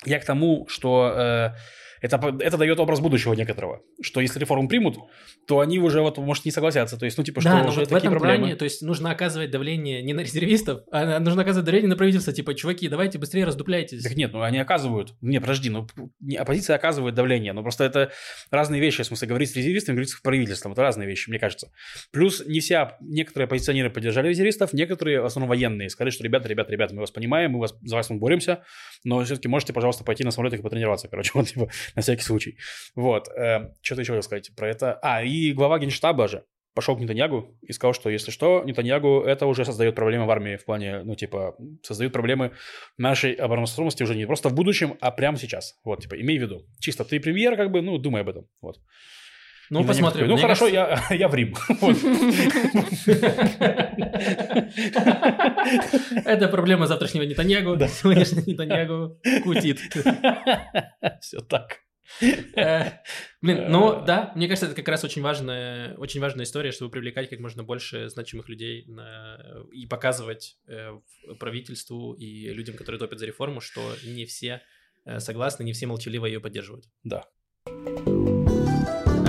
я к тому, что э, это, это дает образ будущего некоторого. Что если реформу примут, то они уже вот, может, не согласятся. То есть, ну, типа, что да, но уже вот в такие этом проблемы. плане, то есть нужно оказывать давление не на резервистов, а нужно оказывать давление на правительство, типа, чуваки, давайте быстрее раздупляйтесь. Так нет, ну они оказывают. Не, подожди, ну не, оппозиция оказывает давление. Но просто это разные вещи. В смысле, говорить с резервистами, говорить с правительством. Это разные вещи, мне кажется. Плюс не вся, некоторые оппозиционеры поддержали резервистов, некоторые, в основном военные, сказали, что ребята, ребята, ребята, мы вас понимаем, мы вас, за вас мы боремся, но все-таки можете, пожалуйста, пойти на самолетах и потренироваться, короче, вот, типа, на всякий случай. Вот. что-то еще хотел сказать про это. А, и глава генштаба же пошел к Нетаньягу и сказал, что если что, Нетаньягу это уже создает проблемы в армии в плане, ну, типа, создает проблемы нашей обороноспособности уже не просто в будущем, а прямо сейчас. Вот, типа, имей в виду. Чисто ты премьер, как бы, ну, думай об этом. Вот. Ну, Нетаньягу посмотрим. такой, Ну, хорошо, кажется- я, я в Рим. Это проблема завтрашнего Нетаньягу. Сегодняшний Нетаньягу кутит. Все так. Э, Блин, ну да, мне кажется, это как раз очень важная, очень важная история, чтобы привлекать как можно больше значимых людей на- и показывать э, правительству и людям, которые топят за реформу, что не все э, согласны, не все молчаливо ее поддерживают. Да. Э,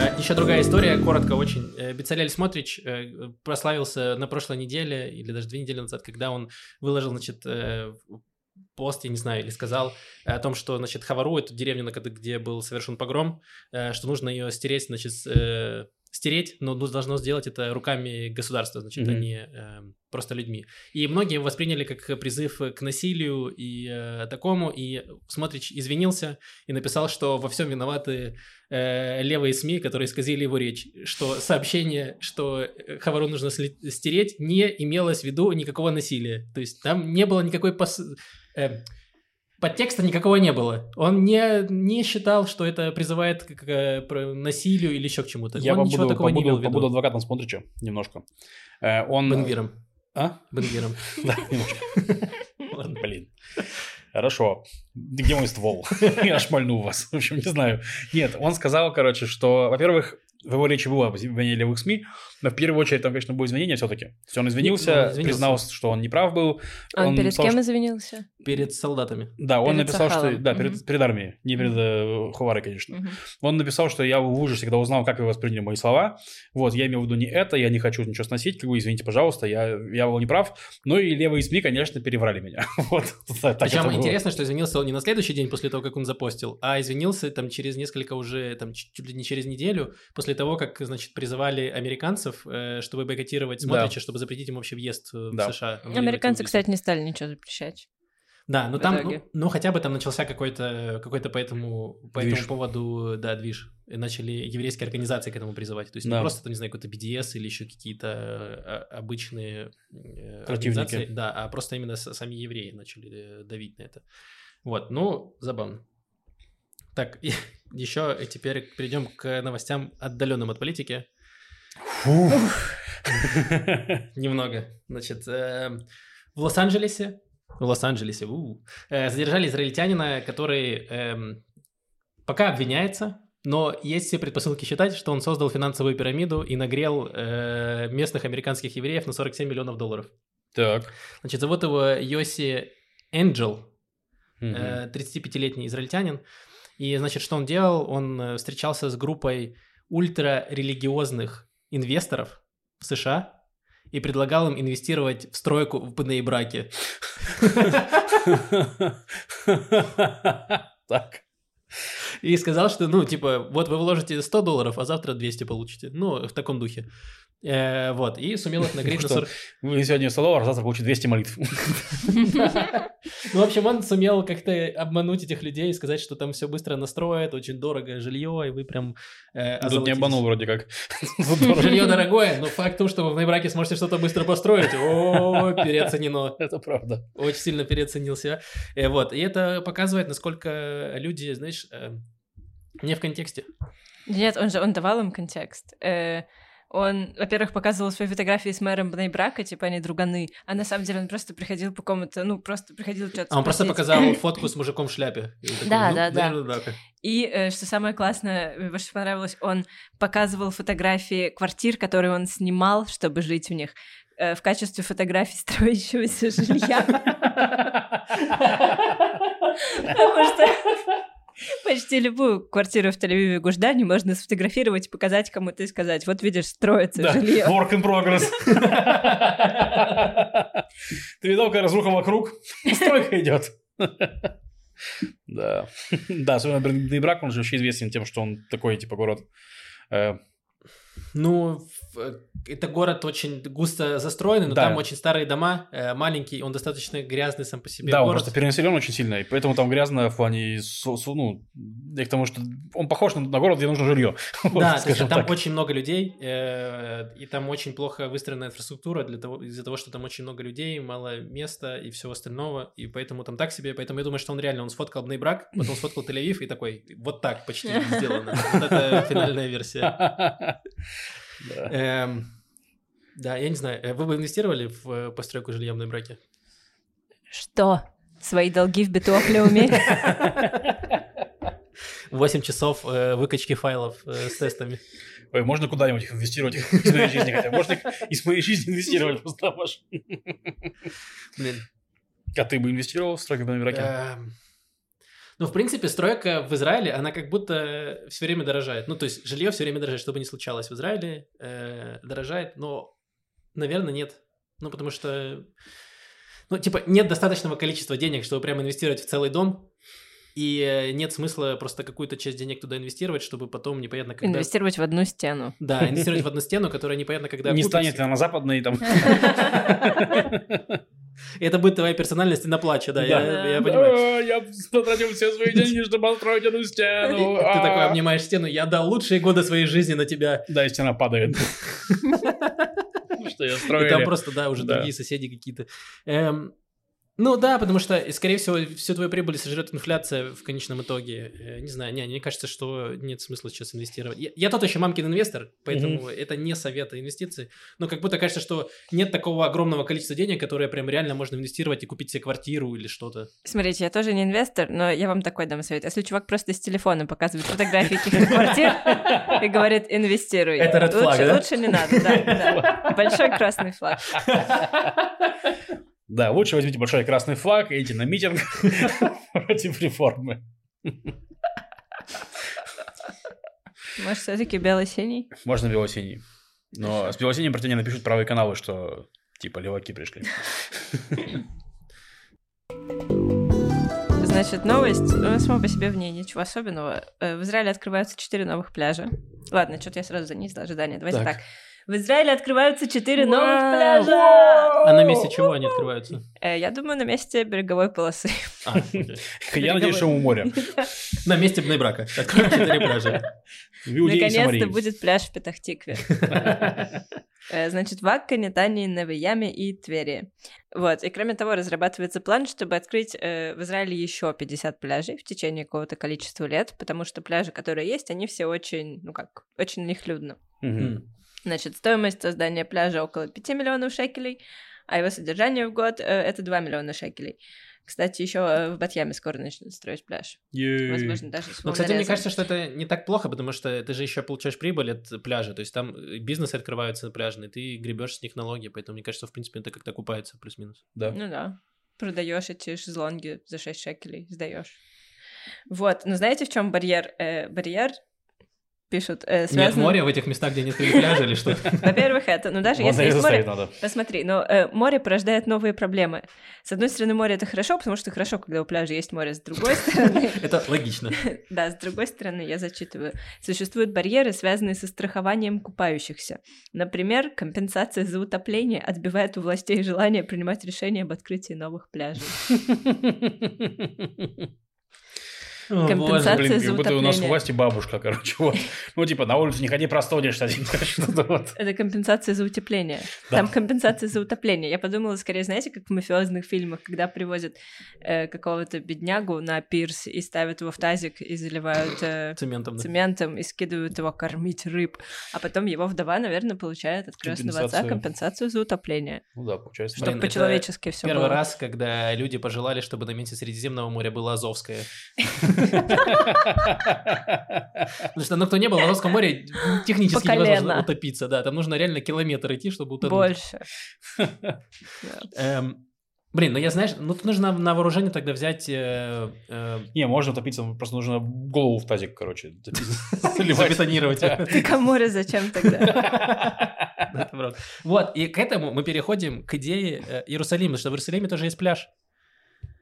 Еще другая история, коротко очень. Э, Бецалель Смотрич э, прославился на прошлой неделе, или даже две недели назад, когда он выложил, значит, э, пост, я не знаю, или сказал э, о том, что, значит, Хавару, эту деревню, где был совершен погром, э, что нужно ее стереть, значит, с, э, стереть, но должно сделать это руками государства, значит, а Мгм. не э, просто людьми. И многие восприняли как призыв к насилию и э, такому, и Смотрич извинился и написал, что во всем виноваты э, левые СМИ, которые исказили его речь, что сообщение, что э, Хавару нужно стереть, не имелось в виду никакого насилия. То есть там не было никакой пос... э, подтекста никакого не было. Он не, не считал, что это призывает к, к, э, про- насилию или еще к чему-то. Я Он ничего побуду, такого не имел побуду, в виду. побуду адвокатом Смотрича немножко. Э, Он... Бенгвиром. А? Бенгвиром. Да, немножко. Блин. Хорошо. Где мой ствол? Я шмальну вас. В общем, не знаю. Нет, он сказал, короче, что, во-первых, в его речи было обвинение левых СМИ, но в первую очередь там, конечно, было извинение все-таки. Есть он извинился, Ну, он извинился. признал, что он неправ был. А Он, перед сказал, кем что- извинился? Перед солдатами. Да, он Перед написал, что... Сахалом. Да, перед, Мгм. перед армией, не перед э, Хуварой, конечно. Мгм. Он написал, что я в ужасе, когда узнал, как вы восприняли мои слова. Вот, я имел в виду не это, я не хочу ничего сносить, как бы, извините, пожалуйста, я, я был неправ. Ну и левые СМИ, конечно, переврали меня. Вот, Причем интересно, что извинился он не на следующий день после того, как он запостил, а извинился там через несколько уже, там чуть ли не через неделю, после того, как, значит, призывали американцев, э, чтобы бойкотировать Смотрича, чтобы запретить ему вообще въезд э, в Да. США. Американцы, кстати, не стали ничего запрещать. Да, ну в там, итоге. ну, ну, хотя бы там начался какой-то, какой-то по этому, по Движ. этому поводу, да, движ. И начали еврейские организации к этому призывать. То есть Да. не просто, там, не знаю, какой-то BDS или еще какие-то э, обычные Противники. организации, да, а просто именно сами евреи начали давить на это. Вот, ну, забавно. Так, еще теперь перейдем к новостям, отдаленным от политики. Немного. Значит, эм, в Лос-Анджелесе, в Лос-Анджелесе, э, задержали израильтянина, который эм, пока обвиняется, но есть все предпосылки считать, что он создал финансовую пирамиду и нагрел э, местных американских евреев на 47 миллионов долларов. Так. Значит, зовут его Йоси Энджел, Мгм. э, 35-летний израильтянин. И, значит, что он делал? Он э, встречался с группой ультрарелигиозных инвесторов в США и предлагал им инвестировать в стройку в БНИ браке. Так. И сказал, что, ну, типа, вот вы вложите 100 долларов, а завтра 200 получите. Ну, в таком духе. Э, вот, и сумел их нагреть на Что? 40... Вы сегодня 100 долларов, а завтра получите 200 молитв. Ну, в общем, он сумел как-то обмануть этих людей и сказать, что там все быстро настроят, очень дорогое жилье, и вы прям... э, Тут не обманул вроде как. Жилье дорогое, но факт в том, что вы в ноябраке сможете что-то быстро построить. О, переоценено. Это правда. Очень сильно переоценился. Э, Вот, и это показывает, насколько люди, знаешь, э, не в контексте. Нет, он же, он давал им контекст. Он, во-первых, показывал свои фотографии с мэром Бнейбрака, типа они друганы, а на самом деле он просто приходил по какому-то, ну, просто приходил что-то А он просто спросить. показал фотку с мужиком в шляпе. И такой, Да, ну, да, да. да. И, э, что самое классное, мне больше понравилось, он показывал фотографии квартир, которые он снимал, чтобы жить в них, э, в качестве фотографий строящегося жилья. Потому что почти любую квартиру в Тель-Авиве Гуждане можно сфотографировать, показать кому-то и сказать, вот видишь, строится Да, жилье. work in progress. Ты видал, какая разруха вокруг? Стройка идет. Да. Да, особенно брак, он же вообще известен тем, что он такой, типа, город э, Ну, это город очень густо застроенный, но Да. там очень старые дома, э, маленький, он достаточно грязный сам по себе Да, он город. просто перенаселен очень сильно, и поэтому там грязно в плане, ну, и к тому, что он похож на, город, где нужно жилье. Вот, Да, скажем там так. очень много людей, э, и там очень плохо выстроена инфраструктура для того, из-за того, что там очень много людей, мало места и всего остального, и поэтому там так себе, поэтому я думаю, что он реально, он сфоткал Бнейбрак, потом сфоткал Тель-Авив и такой, вот так почти сделано. Вот это финальная версия. Да. Эм, Да, я не знаю, э, вы бы инвестировали в э, постройку жилья в Бнейбраке? Что? Свои долги в битохле уметь? 8 часов э, выкачки файлов э, с тестами. Ой, можно куда-нибудь их инвестировать из моей жизни хотя? Можно их из моей жизни инвестировать просто, Маш? Блин. А ты бы инвестировал в стройку в Ираке? Ну, в принципе, стройка в Израиле, она как будто все время дорожает. Ну, то есть жилье все время дорожает, что бы ни случалось в Израиле, э, дорожает, но, наверное, нет. Ну, потому что, ну, типа, нет достаточного количества денег, чтобы прямо инвестировать в целый дом, и э, нет смысла просто какую-то часть денег туда инвестировать, чтобы потом непонятно когда... Инвестировать в одну стену. Да, инвестировать в одну стену, которая непонятно когда Не станет она на западной там. И это будет твоя персональная стена плача, да, я, Да. я понимаю. «А, Я потратил все свои деньги, чтобы построить эту И стену. Ты такой А». обнимаешь стену, я дал лучшие годы своей жизни на тебя. Да, и стена падает. Что я И строили. там просто, да, уже другие соседи какие-то. Ну да, потому что, скорее всего, всю твою прибыль сожрет инфляция в конечном итоге. Э, не знаю, не, мне кажется, что нет смысла сейчас инвестировать. Я, я тот еще мамкин инвестор, поэтому это не совет а инвестиции. Но как будто кажется, что нет такого огромного количества денег, которые прям реально можно инвестировать и купить себе квартиру или что-то. Смотрите, я тоже не инвестор, но я вам такой дам совет. Если чувак просто с телефона показывает фотографии каких-то квартир и говорит «инвестируй», Это red flag, лучше, да? лучше не надо, да. Большой красный флаг. Да, лучше возьмите большой красный флаг и идите на митинг против реформы. Может, все таки бело-синий? Можно белосиний. Но с белосиним про тебя не напишут правые каналы, что типа леваки пришли. Значит, новость, ну, само по себе в ней ничего особенного. Э, В Израиле открываются четыре новых пляжа. Ладно, что-то я сразу занизила ожидания. Давайте Так. так. В Израиле открываются четыре новых пляжа! А на месте чего они открываются? Э, Я думаю, на месте береговой полосы. А. Я надеюсь, что у моря. на месте Бнейбрака. Откроем четыре пляжа. Наконец-то будет пляж в Петахтикве. Э, Значит, в Акка, Нетании, Навияме и Твери. Вот, и кроме того, разрабатывается план, чтобы открыть э, в Израиле еще 50 пляжей в течение какого-то количества лет, потому что пляжи, которые есть, они все очень, ну как, очень на них людно. Мгм. М. Значит, стоимость создания пляжа около 5 миллионов шекелей, а его содержание в год э, это 2 миллиона шекелей. Кстати, еще э, в Батьяме скоро начнут строить пляж. Ей. Возможно, даже с Ну, кстати, мне кажется, что это не так плохо, потому что ты же еще получаешь прибыль от пляжа. То есть там э, бизнесы открываются пляжные, ты гребешь с них налоги, поэтому мне кажется, в принципе, это как-то окупается плюс-минус. Да. Ну да. Продаешь эти шезлонги за 6 шекелей, сдаешь. Вот. Но знаете, в чем барьер? Э, барьер пишут, э, Нет связан... моря в этих местах, где нет пляжа или что? Во-первых, это. Ну даже если есть море... Посмотри, но э, море порождает новые проблемы. С одной стороны, море это хорошо, потому что хорошо, когда у пляжа есть море. С другой стороны, Это логично. да, с другой стороны, я зачитываю. Существуют барьеры, связанные со страхованием купающихся. Например, компенсация за утопление отбивает у властей желание принимать решение об открытии новых пляжей. О, Компенсация боже. Блин, за будто у нас у власти бабушка, короче, вот. Ну, типа, на улицу не ходи, простудишься. типа, Что-то вот. Это компенсация за утепление. Да. Там компенсация за утопление. Я подумала, скорее, знаете, как в мафиозных фильмах, когда привозят э, какого-то беднягу на пирс и ставят его в тазик и заливают э, Цементом. да. цементом и скидывают его кормить рыб. А потом его вдова, наверное, получает от крестного отца Компенсацию. за утопление. Ну да, получается. Чтобы по-человечески все Первый было. раз, когда люди пожелали, чтобы на месте Средиземного моря было Азовское. Потому что, ну, кто не был на Азовском море, технически невозможно утопиться, да. Там нужно реально километр идти, чтобы утонуть. Больше. Эм, Блин, ну я, знаешь, ну тут нужно на вооружение тогда взять... э, э, Не, можно утопиться, просто нужно голову в тазик, короче. Забетонировать. Так а море зачем тогда? Вот, и к этому мы переходим к идее э, Иерусалима, потому что в Иерусалиме тоже есть пляж.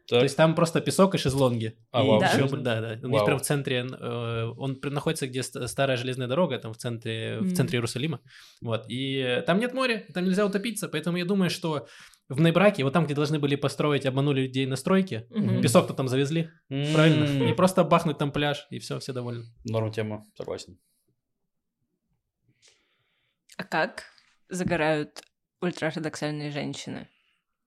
То есть там просто песок и шезлонги. А, И вау, серьезно? да, да. Он Вау. есть прям в центре, э, он находится, где ст- старая железная дорога, там в центре, в Мгм. центре Иерусалима. Вот, и там нет моря, там нельзя утопиться, поэтому я думаю, что в Нейбраке, вот там, где должны были построить, обманули людей на стройке, Мгм. песок-то там завезли, правильно? И просто бахнуть там пляж, и все, все довольны. Норм тема, согласен. А как загорают ультраортодоксальные женщины?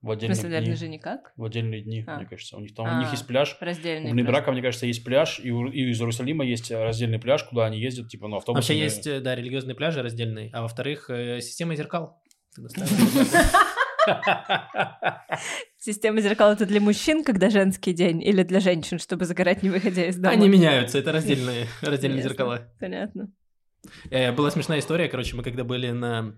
В отдельные смысле, дни. же никак? В отдельные дни, А. мне кажется. У них там у них А. есть пляж. Раздельные. В Нейбраке, мне кажется, есть пляж, и, у- и из Иерусалима есть раздельный пляж, куда они ездят, типа, ну, автобусами. Вообще есть, э, да, религиозные пляжи раздельные, а во-вторых, э, система зеркал. Система зеркал это для мужчин, когда женский день, или для женщин, чтобы загорать, не выходя из дома? Они меняются, это раздельные, раздельные зеркала. Понятно. Э, Была смешная история, короче, мы когда были на...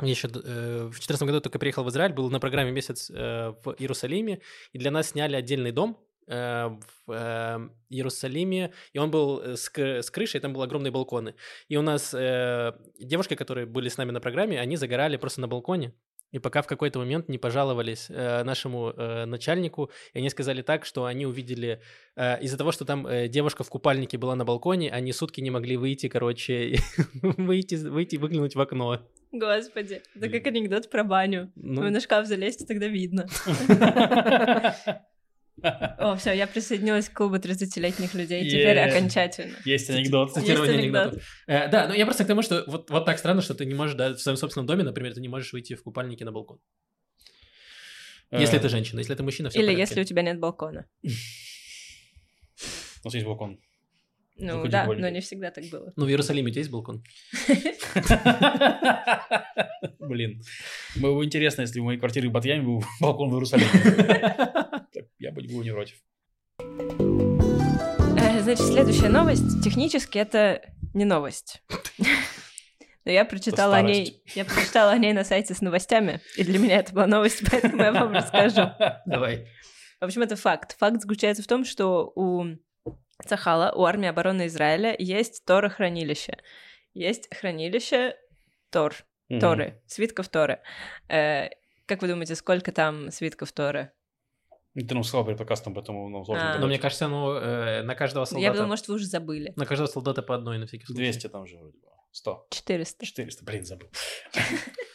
я Еще э, в 2014 году только приехал в Израиль, был на программе месяц э, в Иерусалиме, и для нас сняли отдельный дом э, в э, Иерусалиме, и он был э, с, с крышей, там были огромные балконы. И у нас э, девушки, которые были с нами на программе, они загорали просто на балконе. И пока в какой-то момент не пожаловались э, нашему э, начальнику, и они сказали так, что они увидели э, из-за того, что там э, девушка в купальнике была на балконе, они сутки не могли выйти, короче, выйти, выйти, выглянуть в окно. Господи, это как анекдот про баню. Ну, Вы на шкаф залезьте, тогда видно. О, все, я присоединилась к клубу 30-летних людей. Теперь окончательно. Есть анекдот. цитирование анекдотов. Э, да, ну я просто к тому, что вот, вот так странно, что ты не можешь, да, в своем собственном доме, например, ты не можешь выйти в купальнике на балкон. Если Э, ты женщина, если ты мужчина, все Или если у тебя нет балкона. У нас есть балкон. Ну да, но не всегда так было. Ну, в Иерусалиме у тебя есть балкон? Блин. Было бы интересно, если у моей квартиры в Батьяме был балкон в Иерусалиме. Я бы был не против. Э, Значит, следующая новость. Технически это не новость. Но я прочитала о ней, я прочитала о ней на сайте с новостями, и для меня это была новость, поэтому я вам расскажу. Давай. В общем, это факт. Факт заключается в том, что у Цахала, у армии обороны Израиля есть Тора-хранилище. Есть хранилище Тор, Мгм. Торы, свитков Торы. Э, Как вы думаете, сколько там свитков Торы? Ну, Ты нам сказал перед подкастом, поэтому нам сложно А. Но мне кажется, ну, э, на каждого Я солдата... думала, может, вы уже забыли. На каждого солдата по одной, на всякий случай. 200 там же вроде бы. 100. 400. 400, блин, забыл.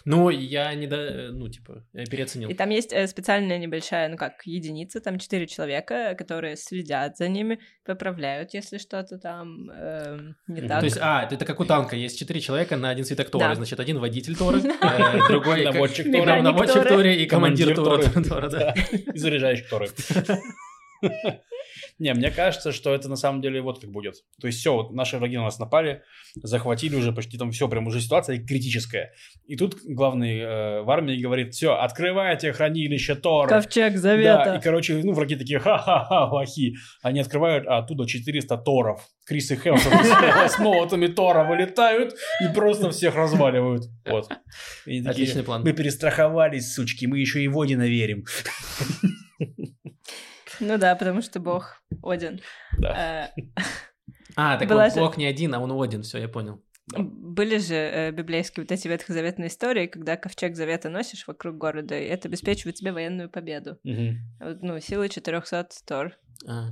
Ну, я не до... Ну, типа, я переоценил. И там есть э, специальная небольшая, ну как, единица, там четыре человека, которые следят за ними, поправляют, если что-то там эм, не так. То есть, а, это как у танка, есть четыре человека на один свиток Торы, Да. значит, один водитель Торы, э, другой Наводчик Торы. наводчик Торы. И командир Торы. И заряжающий Торы. Не, мне кажется, что это на самом деле вот как будет. То есть все, вот наши враги на нас напали, захватили уже почти там все, прям уже ситуация критическая. И тут главный э, в армии говорит, все, открывайте хранилище Тора. Ковчег Да, Завета. и, короче, ну, враги такие, ха-ха-ха, лохи. Они открывают, а оттуда 400 Торов. Крис и Хемсворт с молотами Тора вылетают и просто всех разваливают. Вот. Отличный план. Мы перестраховались, сучки, мы еще и Водина верим. Ну да, потому что бог Один. Да. Э, А, так же- Бог не один, а он один, все, я понял. Были же э, библейские вот эти ветхозаветные истории, когда ковчег завета носишь вокруг города, и это обеспечивает тебе военную победу. Вот, Ну, силы 400 Тор. А.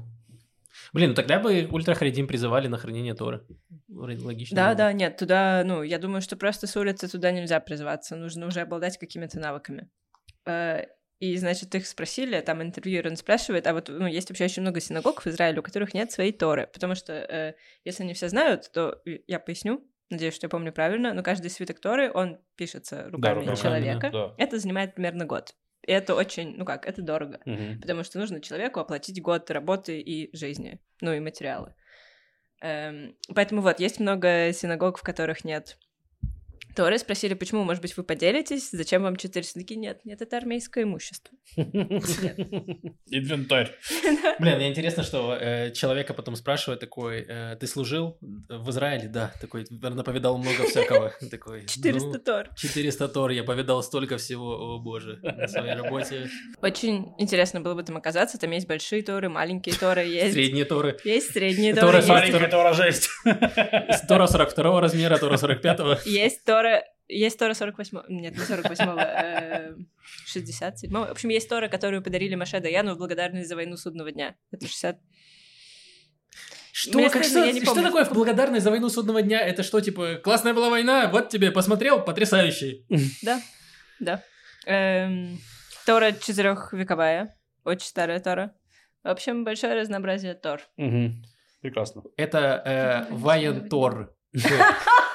Блин, ну тогда бы Ультрахаридим призывали на хранение Торы. Вроде Логично. Да, было. да, нет, туда, ну, я думаю, что просто с улицы туда нельзя призываться, нужно уже обладать какими-то навыками. И, значит, их спросили, там интервьюер, он спрашивает, а вот, ну, есть вообще очень много синагог в Израиле, у которых нет своей Торы, потому что, э, если не все знают, то я поясню, надеюсь, что я помню правильно, но каждый свиток Торы, он пишется руками руками, человека, да. это занимает примерно год. И это очень, ну как, это дорого Мгм. потому что нужно человеку оплатить год работы и жизни, ну и материалы. Эм, поэтому вот, есть много синагог, в которых нет Торы. Спросили, почему, может быть, вы поделитесь, зачем вам четыре синаги? Нет, нет, это армейское имущество. Инвентарь. Блин, мне интересно, что э, человека потом спрашивают такой, э, ты служил в Израиле? Да, такой, наверное, повидал много всякого. Такой, 400 ну, Тор. 400 Тор, я повидал столько всего, о боже, на своей работе. Очень интересно было бы там оказаться. Там есть большие Торы, маленькие Торы, есть... Средние Торы. Есть средние Торы Торы, Маленькая Тора жесть. Тора 42 размера, Тора 45 есть Тора... Есть Тора 48 Нет, не 48-го, э, 67-го. В общем, есть Тора, которую подарили Маше Даяну в благодарность за войну судного дня. Это 60... Что, Мне как, что, я не что помню. такое в благодарность за войну судного дня? Это что, типа, классная была война, вот тебе, посмотрел, потрясающий. Да, да. Эм, Тора четырехвековая, очень старая Тора. В общем, большое разнообразие Тор. Прекрасно. Это э, Вайен Тор.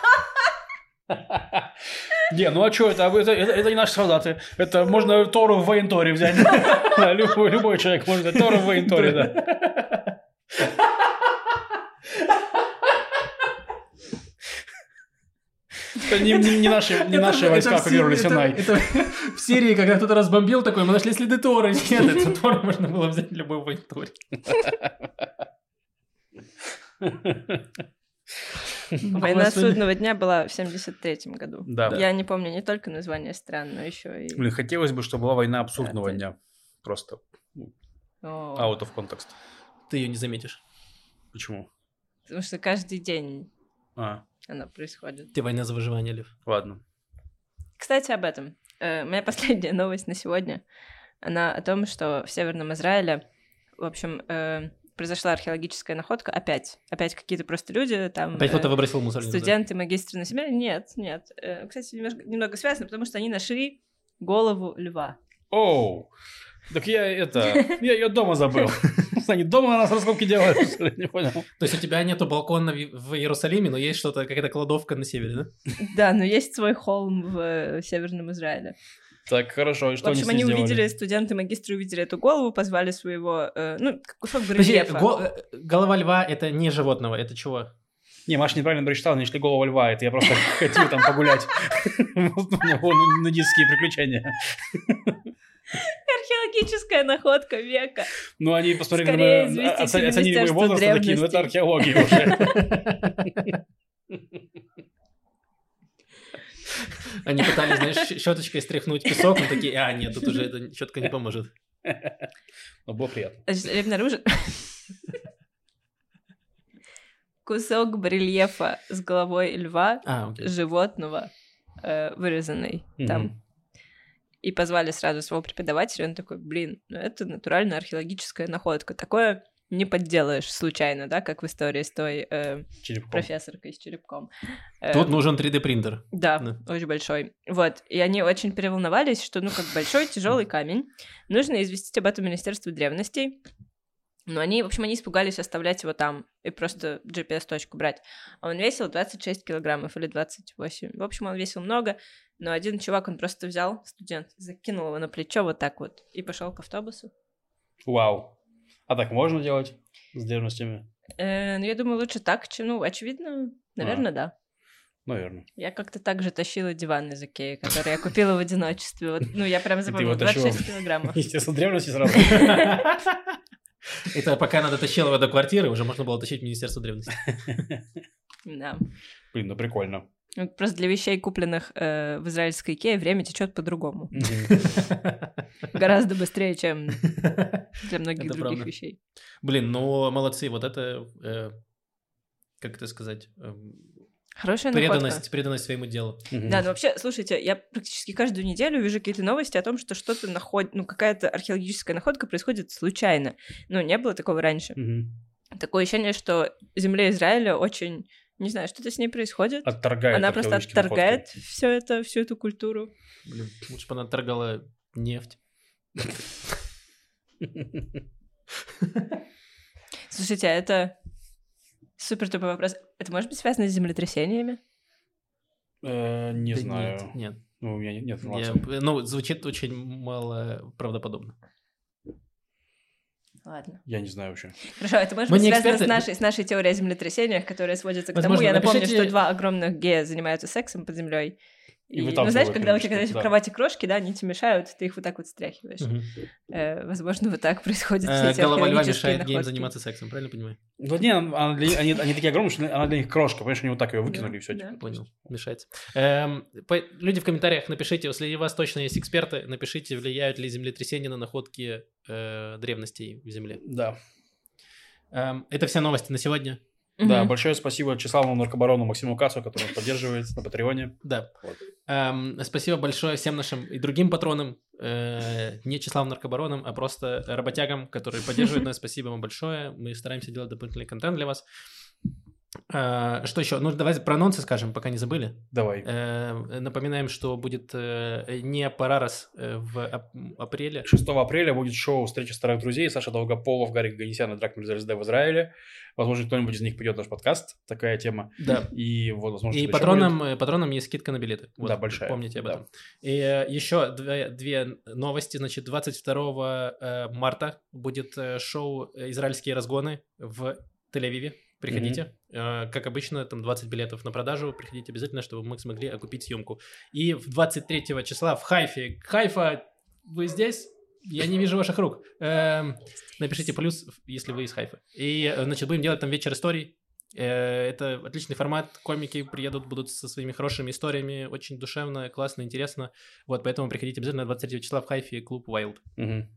Не, ну а что, это, это, это, это не наши солдаты. Это можно Тору в военторе взять. Любой, любой человек может взять Тору в военторе, да. Это не, не- не наши, не наши войска оккупировали Синай. Это, в серии, когда кто-то разбомбил, такой, мы нашли следы Тора. Нет, это Тор можно было взять в любой Вайен Торе. Война судного дня была в 73-м году. Да. Я не помню не только название стран, но еще и... Блин, хотелось бы, чтобы была война абсурдного Да, дня. Просто out of context. Ты ее не заметишь. Почему? Потому что каждый день А, она происходит. Ты война за выживание, Лев. ладно. Кстати, об этом. Э, моя последняя новость на сегодня, она о том, что в Северном Израиле, в общем, э, произошла археологическая находка опять. Опять какие-то просто люди там... Опять э, кто-то выбросил мусорник. Студенты, магистры на себя? Нет, нет. Э, Кстати, немножко, немного связано, потому что они нашли голову льва. Оу, так я это, я ее дома забыл. Они дома на нас раскопки делают, что ли? не понял. То есть у тебя нету балкона в в Иерусалиме, но есть что-то, какая-то кладовка на севере, да? Да, но есть свой холм в э, Северном Израиле. Так, хорошо, и В что они общем, с ней они сделали? увидели, студенты, магистры увидели эту голову, позвали своего, э, ну, как кусок Подожди, барельефа. го- э, голова льва это не животного, это чего? Не, Маша неправильно прочитала, нашли голову льва, это я просто хотел там погулять. Вон, Нудистские приключения. Археологическая находка века. Ну, они посмотрели, на- оценили мой возраст, и такие, ну, это археология уже. Они пытались, знаешь, щеточкой стряхнуть песок, но такие, а, нет, тут уже эта щетка не поможет. Но было приятно. Значит, я обнаружила кусок барельефа с головой льва, А, животного, э, вырезанный там. И позвали сразу своего преподавателя, он такой, блин, ну это натуральная археологическая находка. Такое не подделаешь случайно, да, как в истории с той э, Черепком. профессоркой с черепком. Э, Тут нужен 3D принтер. Да, Да. очень большой. Вот. И они очень переволновались, что, ну, как большой тяжелый камень. Нужно известить об этом Министерство древностей. Но они, в общем, они испугались оставлять его там и просто GPS-точку брать. А он весил 26 килограммов или 28. В общем, он весил много, но один чувак, он просто взял, студент, закинул его на плечо вот так вот и пошел к автобусу. Вау. А так можно делать с древностями? Э, ну, я думаю, лучше так, чем, ну, очевидно, наверное, да. Наверное. Я как-то так же тащила диван из Икеи, который я купила в одиночестве. Вот, ну, я прям запомнила, его тащила? 26 килограммов. Естественно, древности сразу. Это пока надо тащил его до квартиры, уже можно было тащить в Министерство древности. Да. Блин, ну прикольно. Просто для вещей, купленных э, в израильской Икее, время течет по-другому. Гораздо быстрее, чем для многих Это других правда. вещей. Блин, ну молодцы, вот это, э, как это сказать, эм, Хорошая находка. преданность, преданность своему делу. Да, ну вообще, слушайте, я практически каждую неделю вижу какие-то новости о том, что что-то находит, ну какая-то археологическая находка происходит случайно. Ну, не было такого раньше. Такое ощущение, что земля Израиля очень, не знаю, что-то с ней происходит. Отторгает Она просто отторгает все это, всю эту культуру. Блин, лучше бы она торгала нефть. находки. Слушайте, а это супер тупой вопрос. Это может быть связано с землетрясениями? Э, Не знаю. Нет. Ну, у меня нет информации. ну, звучит очень мало правдоподобно. Ладно. Я не знаю вообще. Хорошо, это может Мы быть связано эксперты. с нашей, с нашей теорией о землетрясениях, которая сводится к Возможно, тому, я напомню, напишите- что два огромных гея занимаются сексом под землей. И И, ну, знаешь, когда у тебя когда да. в кровати крошки, да, они тебе мешают, ты их вот так вот стряхиваешь. Мгм. Э, возможно, вот так происходит все Э, эти Голова льва мешает находки. заниматься сексом, правильно понимаю? Ну, не, она для они, они такие огромные, что она для них крошка. Понимаешь, они вот так ее выкинули, и все. Да. Понял, мешается. Эм, по- люди в комментариях напишите, если у вас точно есть эксперты, напишите, влияют ли землетрясения на находки э, древностей в Земле. Да. Эм, это все новости на сегодня. Да, Мгм. большое спасибо Числавному наркобарону Максиму Касу, который нас поддерживает на Патреоне. Да. Вот. Эм, спасибо большое всем нашим и другим патронам, э, не числам наркобаронам, а просто работягам, которые поддерживают нас. Спасибо вам большое. Мы стараемся делать дополнительный контент для вас. Э, что еще? Ну, давайте про анонсы скажем, пока не забыли. Давай. Э, напоминаем, что будет э, не Парарас в ап- апреле. 6 апреля будет шоу «Встреча старых друзей». Саша Долгополов, Гарик Ганесян и Драк ЛСД в Израиле. Возможно, кто-нибудь из них придет в наш подкаст. Такая тема. Да. И вот, возможно, И патронам, э, патронам есть скидка на билеты. Вот, Да, большая. Помните об Да. этом. И э, еще две, две новости. Значит, 22 э, марта будет шоу «Израильские разгоны» в Тель-Авиве. Приходите. Э, Как обычно, там 20 билетов на продажу. Приходите обязательно, чтобы мы смогли окупить съемку. И в 23 числа в Хайфе. Хайфа, вы здесь? Я не вижу ваших рук. Эм, Напишите плюс, если вы из Хайфа. И, э, значит, будем делать там вечер историй. Э, Это отличный формат. Комики приедут, будут со своими хорошими историями. Очень душевно, классно, интересно. Вот, поэтому приходите обязательно 23 числа в Хайфе, клуб Wild. Мгм.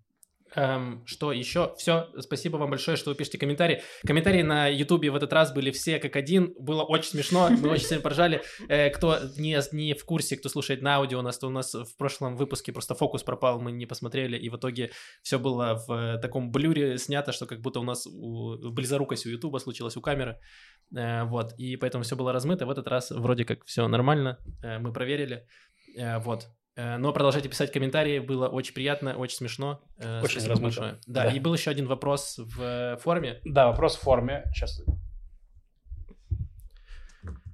Эм, что еще? Все, спасибо вам большое, что вы пишете комментарии. Комментарии на Ютубе в этот раз были все как один. Было очень смешно, мы очень сильно поржали. Э, кто не, не в курсе, кто слушает на аудио, у нас, то у нас в прошлом выпуске просто фокус пропал, мы не посмотрели, и в итоге все было в э, таком блюре снято, что как будто у нас у, близорукость у Ютуба случилась у камеры. Э, вот, и поэтому все было размыто. В этот раз вроде как все нормально, э, мы проверили. Э, вот. Э, Но продолжайте писать комментарии, было очень приятно, очень смешно. Э, Очень спасибо большое. Да, Да. и был еще один вопрос в э, форме. Да, вопрос в форме. Сейчас.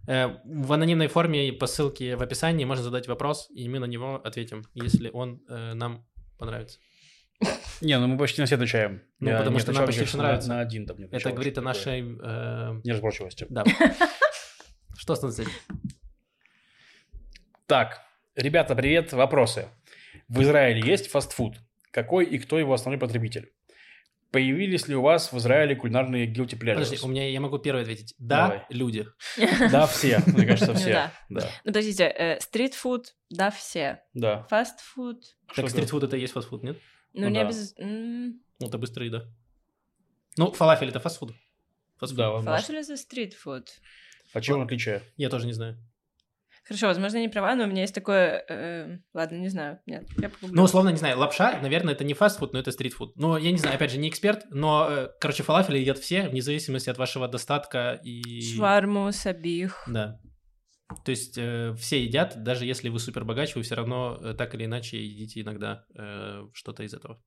В анонимной форме по ссылке в описании можно задать вопрос, и мы на него ответим, если он нам понравится. Не, ну мы почти на все отвечаем. Ну, Я потому что нам почти кажется, нравится. На, на один там Это говорит о нашей... э, Неразборчивости. Да. Что с этим? Так, ребята, привет. Вопросы. В Израиле есть фастфуд? Какой и кто его основной потребитель? Появились ли у вас в Израиле кулинарные guilty pleasures? Подожди, у меня я могу первый ответить. Да, Давай. люди. Да, все. Мне кажется, Ну все. да. Ну, подождите, э, стритфуд, да, все. Да. Фастфуд, Так стритфуд это и есть фастфуд, нет? ну, Ну не м, Ну, это быстрая еда. Ну, фалафель это фастфуд. Фастфуд. Да. Фалафель это стритфуд. А чем отличие? Я тоже не знаю. Хорошо, возможно, я не права, но у меня есть такое... э, ладно, не знаю. Нет, я. Ну, условно, не знаю, лапша, наверное, это не фастфуд, но это стритфуд. Но я не знаю, опять же, не эксперт, но, э, короче, фалафели едят все, вне зависимости от вашего достатка и... Шварму, сабих. Да. То есть э, все едят, даже если вы супер богач, вы все равно э, так или иначе едите иногда э, что-то из этого.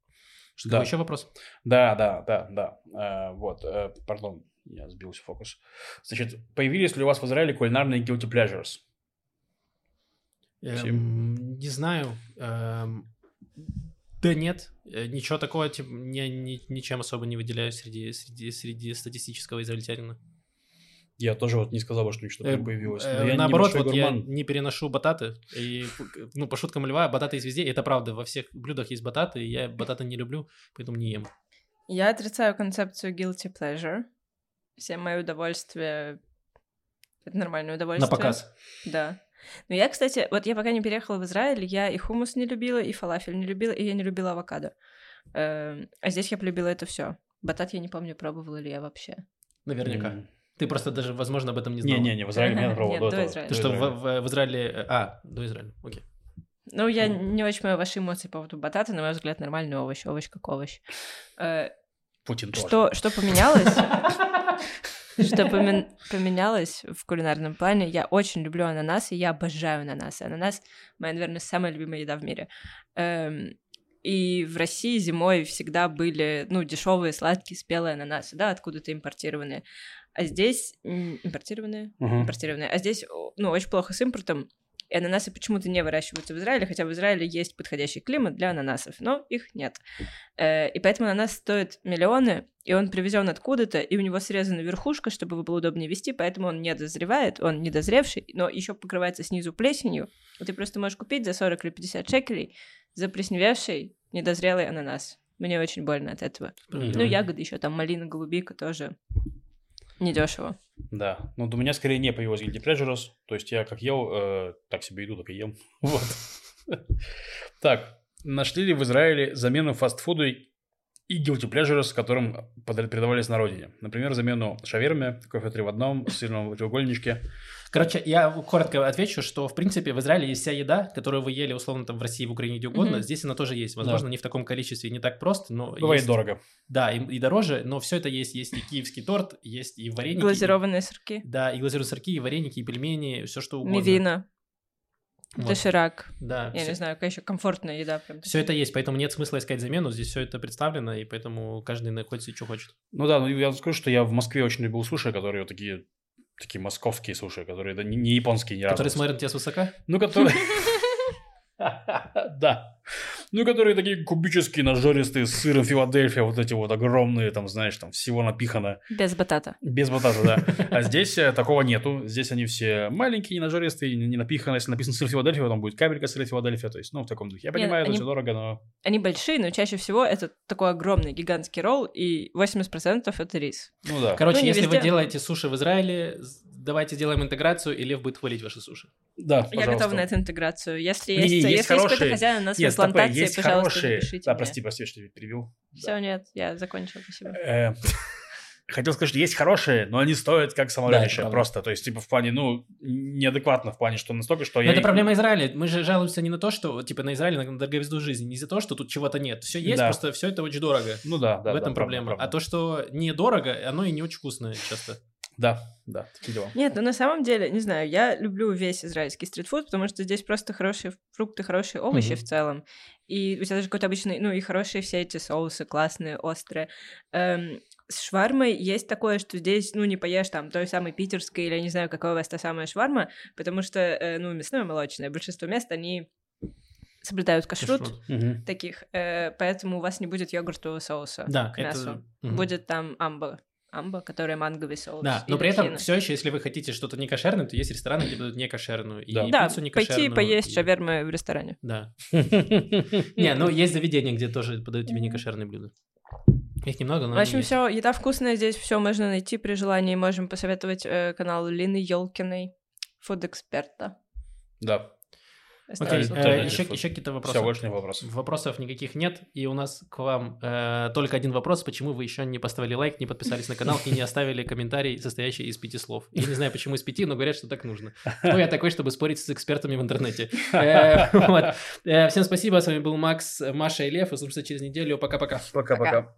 Что Да. еще вопрос? Да, да, да, да. Э, вот, э, пардон, я сбился в фокус. Значит, появились ли у вас в Израиле кулинарные guilty pleasures? Эм, не знаю. Эм, Да нет, э, ничего такого, типа, я ни- ничем особо не выделяюсь среди, среди, среди статистического израильтянина. Я тоже вот не сказал бы, что ничего Э, такого появилось. э, я наоборот, вот я не переношу бататы. И, ну, по шуткам льва, бататы есть везде. И это правда, во всех блюдах есть бататы. И я бататы не люблю, поэтому не ем. Я отрицаю концепцию guilty pleasure. Все мои удовольствия... Это нормальное удовольствие. На показ. Да. Но я, кстати, вот я пока не переехала в Израиль, я и хумус не любила, и фалафель не любила, и я не любила авокадо. Эм, А здесь я полюбила это все. Батат я не помню, пробовала ли я вообще. Наверняка. Ты просто даже, возможно, об этом не знал. Не-не-не, в Израиле я пробовал Нет, до. Израиля. Ты что, в, в- в Израиле... э, А, до Израиля, окей. Ну, я не очень понимаю ваши эмоции по поводу батата, на мой взгляд, нормальный овощ, овощ как овощ. Путин тоже. Что, что поменялось? Что помен- поменялось в кулинарном плане? Я очень люблю ананасы, я обожаю ананасы. Ананас — моя, наверное, самая любимая еда в мире. Эм, И в России зимой всегда были, ну, дешевые, сладкие, спелые ананасы, да, откуда-то импортированные. А здесь импортированные, Мгм. импортированные. А здесь, ну, очень плохо с импортом. И ананасы почему-то не выращиваются в Израиле, хотя в Израиле есть подходящий климат для ананасов, но их нет. Э, И поэтому ананас стоит миллионы, и он привезен откуда-то, и у него срезана верхушка, чтобы его было удобнее вести, поэтому он не дозревает, он недозревший, но еще покрывается снизу плесенью. И ты просто можешь купить за 40 или 50 шекелей заплесневевший недозрелый ананас. Мне очень больно от этого. Мгм. Ну, ягоды еще, там малина, голубика тоже недешево. Да, ну у меня скорее не появилось guilty pleasures, то есть я как ел, э, так себе иду, так и ем. Вот. Так, нашли ли в Израиле замену фастфуду и guilty pleasures, которым передавались на родине? Например, замену шаверме, кофе три в одном, сырном треугольничке. Короче, я коротко отвечу, что, в принципе, в Израиле есть вся еда, которую вы ели, условно, там в России, в Украине, где угодно. Мгм. Здесь она тоже есть. Возможно, не в таком количестве, не так просто, но Бывает есть. дорого. Да, и, и дороже, но все это есть. Есть и киевский торт, есть и вареники. и- Глазированные сырки. Да, и глазированные сырки, и вареники, и пельмени, все что угодно. Мивина, Вот. доширак. Да, Я всё- не знаю, какая еще комфортная еда. Прям. Все это есть, поэтому нет смысла искать замену. Здесь все это представлено, и поэтому каждый находит себе, что хочет. Ну да, ну я скажу, что я в Москве очень любил суши, которые вот такие такие московские суши, которые да, не, не японские ни разу. Которые смотрят на тебя свысока. Ну, которые... Да. Ну, которые такие кубические, нажористые, с сыром Филадельфия, вот эти вот огромные, там, знаешь, там всего напихано. Без батата. Без батата, да. А здесь э, такого нету. Здесь они все маленькие, не нажористые, не напиханы. Если написано сыр Филадельфия, там будет капелька сыра Филадельфия. То есть, ну, в таком духе. Я Нет, понимаю, это они- все дорого, но... Они большие, но чаще всего это такой огромный гигантский ролл, и 80% это рис. Ну да. Короче, Ну, если вы делаете суши в Израиле, давайте сделаем интеграцию, и Лев будет хвалить ваши суши. Да, Я пожалуйста. готова на эту интеграцию. Если Не, есть, не, есть если есть какой-то хорошие- хозяин на своей Нет, стопэ, плантации, есть пожалуйста, хорошие... напишите Да, мне. прости, прости, что я перебил. Все, нет, я закончила, спасибо. Э, Хотел сказать, что есть хорошие, но они стоят как Да, самолетище. правда. просто, то есть, типа, в плане, ну, неадекватно, в плане, что настолько, что Но я... это проблема Израиля. Мы же жалуемся не на то, что, типа, на Израиль, на дороговизну жизни, не из-за того, что тут чего-то нет. Все есть, Да. просто все это очень дорого. Ну да, да. в да, этом правда, проблема. правда. А то, что недорого, оно и не очень вкусное часто. Да, да, такие дела. Нет, ну на самом деле, не знаю, я люблю весь израильский стритфуд, потому что здесь просто хорошие фрукты, хорошие овощи Мгм. в целом. И у тебя даже какой-то обычный, ну и хорошие все эти соусы, классные, острые. Эм, с швармой есть такое, что здесь, ну, не поешь там той самой питерской или я не знаю, какая у вас та самая шварма, потому что, э, ну, мясное молочное, большинство мест, они соблюдают кашрут, Кашрут. Таких, э, поэтому у вас не будет йогуртового соуса Да, к мясу. это... Будет там амба. Амба, которая манговый соус. Да, но при этом все еще, если вы хотите что-то не кошерное, то есть рестораны, где будут не кошерную. И Да. Пиццу не пойти кошерную, поесть и- шавермы в ресторане. Да. Не, ну есть заведения, где тоже подают тебе не кошерные блюда. Их немного, но В общем, все, еда вкусная здесь, все можно найти при желании. Можем посоветовать э, канал Лины Ёлкиной, фуд-эксперта. Да, Окей. Да, еще, еще какие-то вопросы? все, больше не вопросов. Вопросов никаких нет, и у нас к вам э, только один вопрос, почему вы еще не поставили лайк, не подписались на канал и не оставили комментарий, состоящий из пяти слов. Я не знаю, почему из пяти, но говорят, что так нужно. Кто я такой, чтобы спорить с экспертами в интернете? Э, вот. Э, Всем спасибо, с вами был Макс, Маша и Лев, услышимся через неделю, пока-пока. Пока-пока.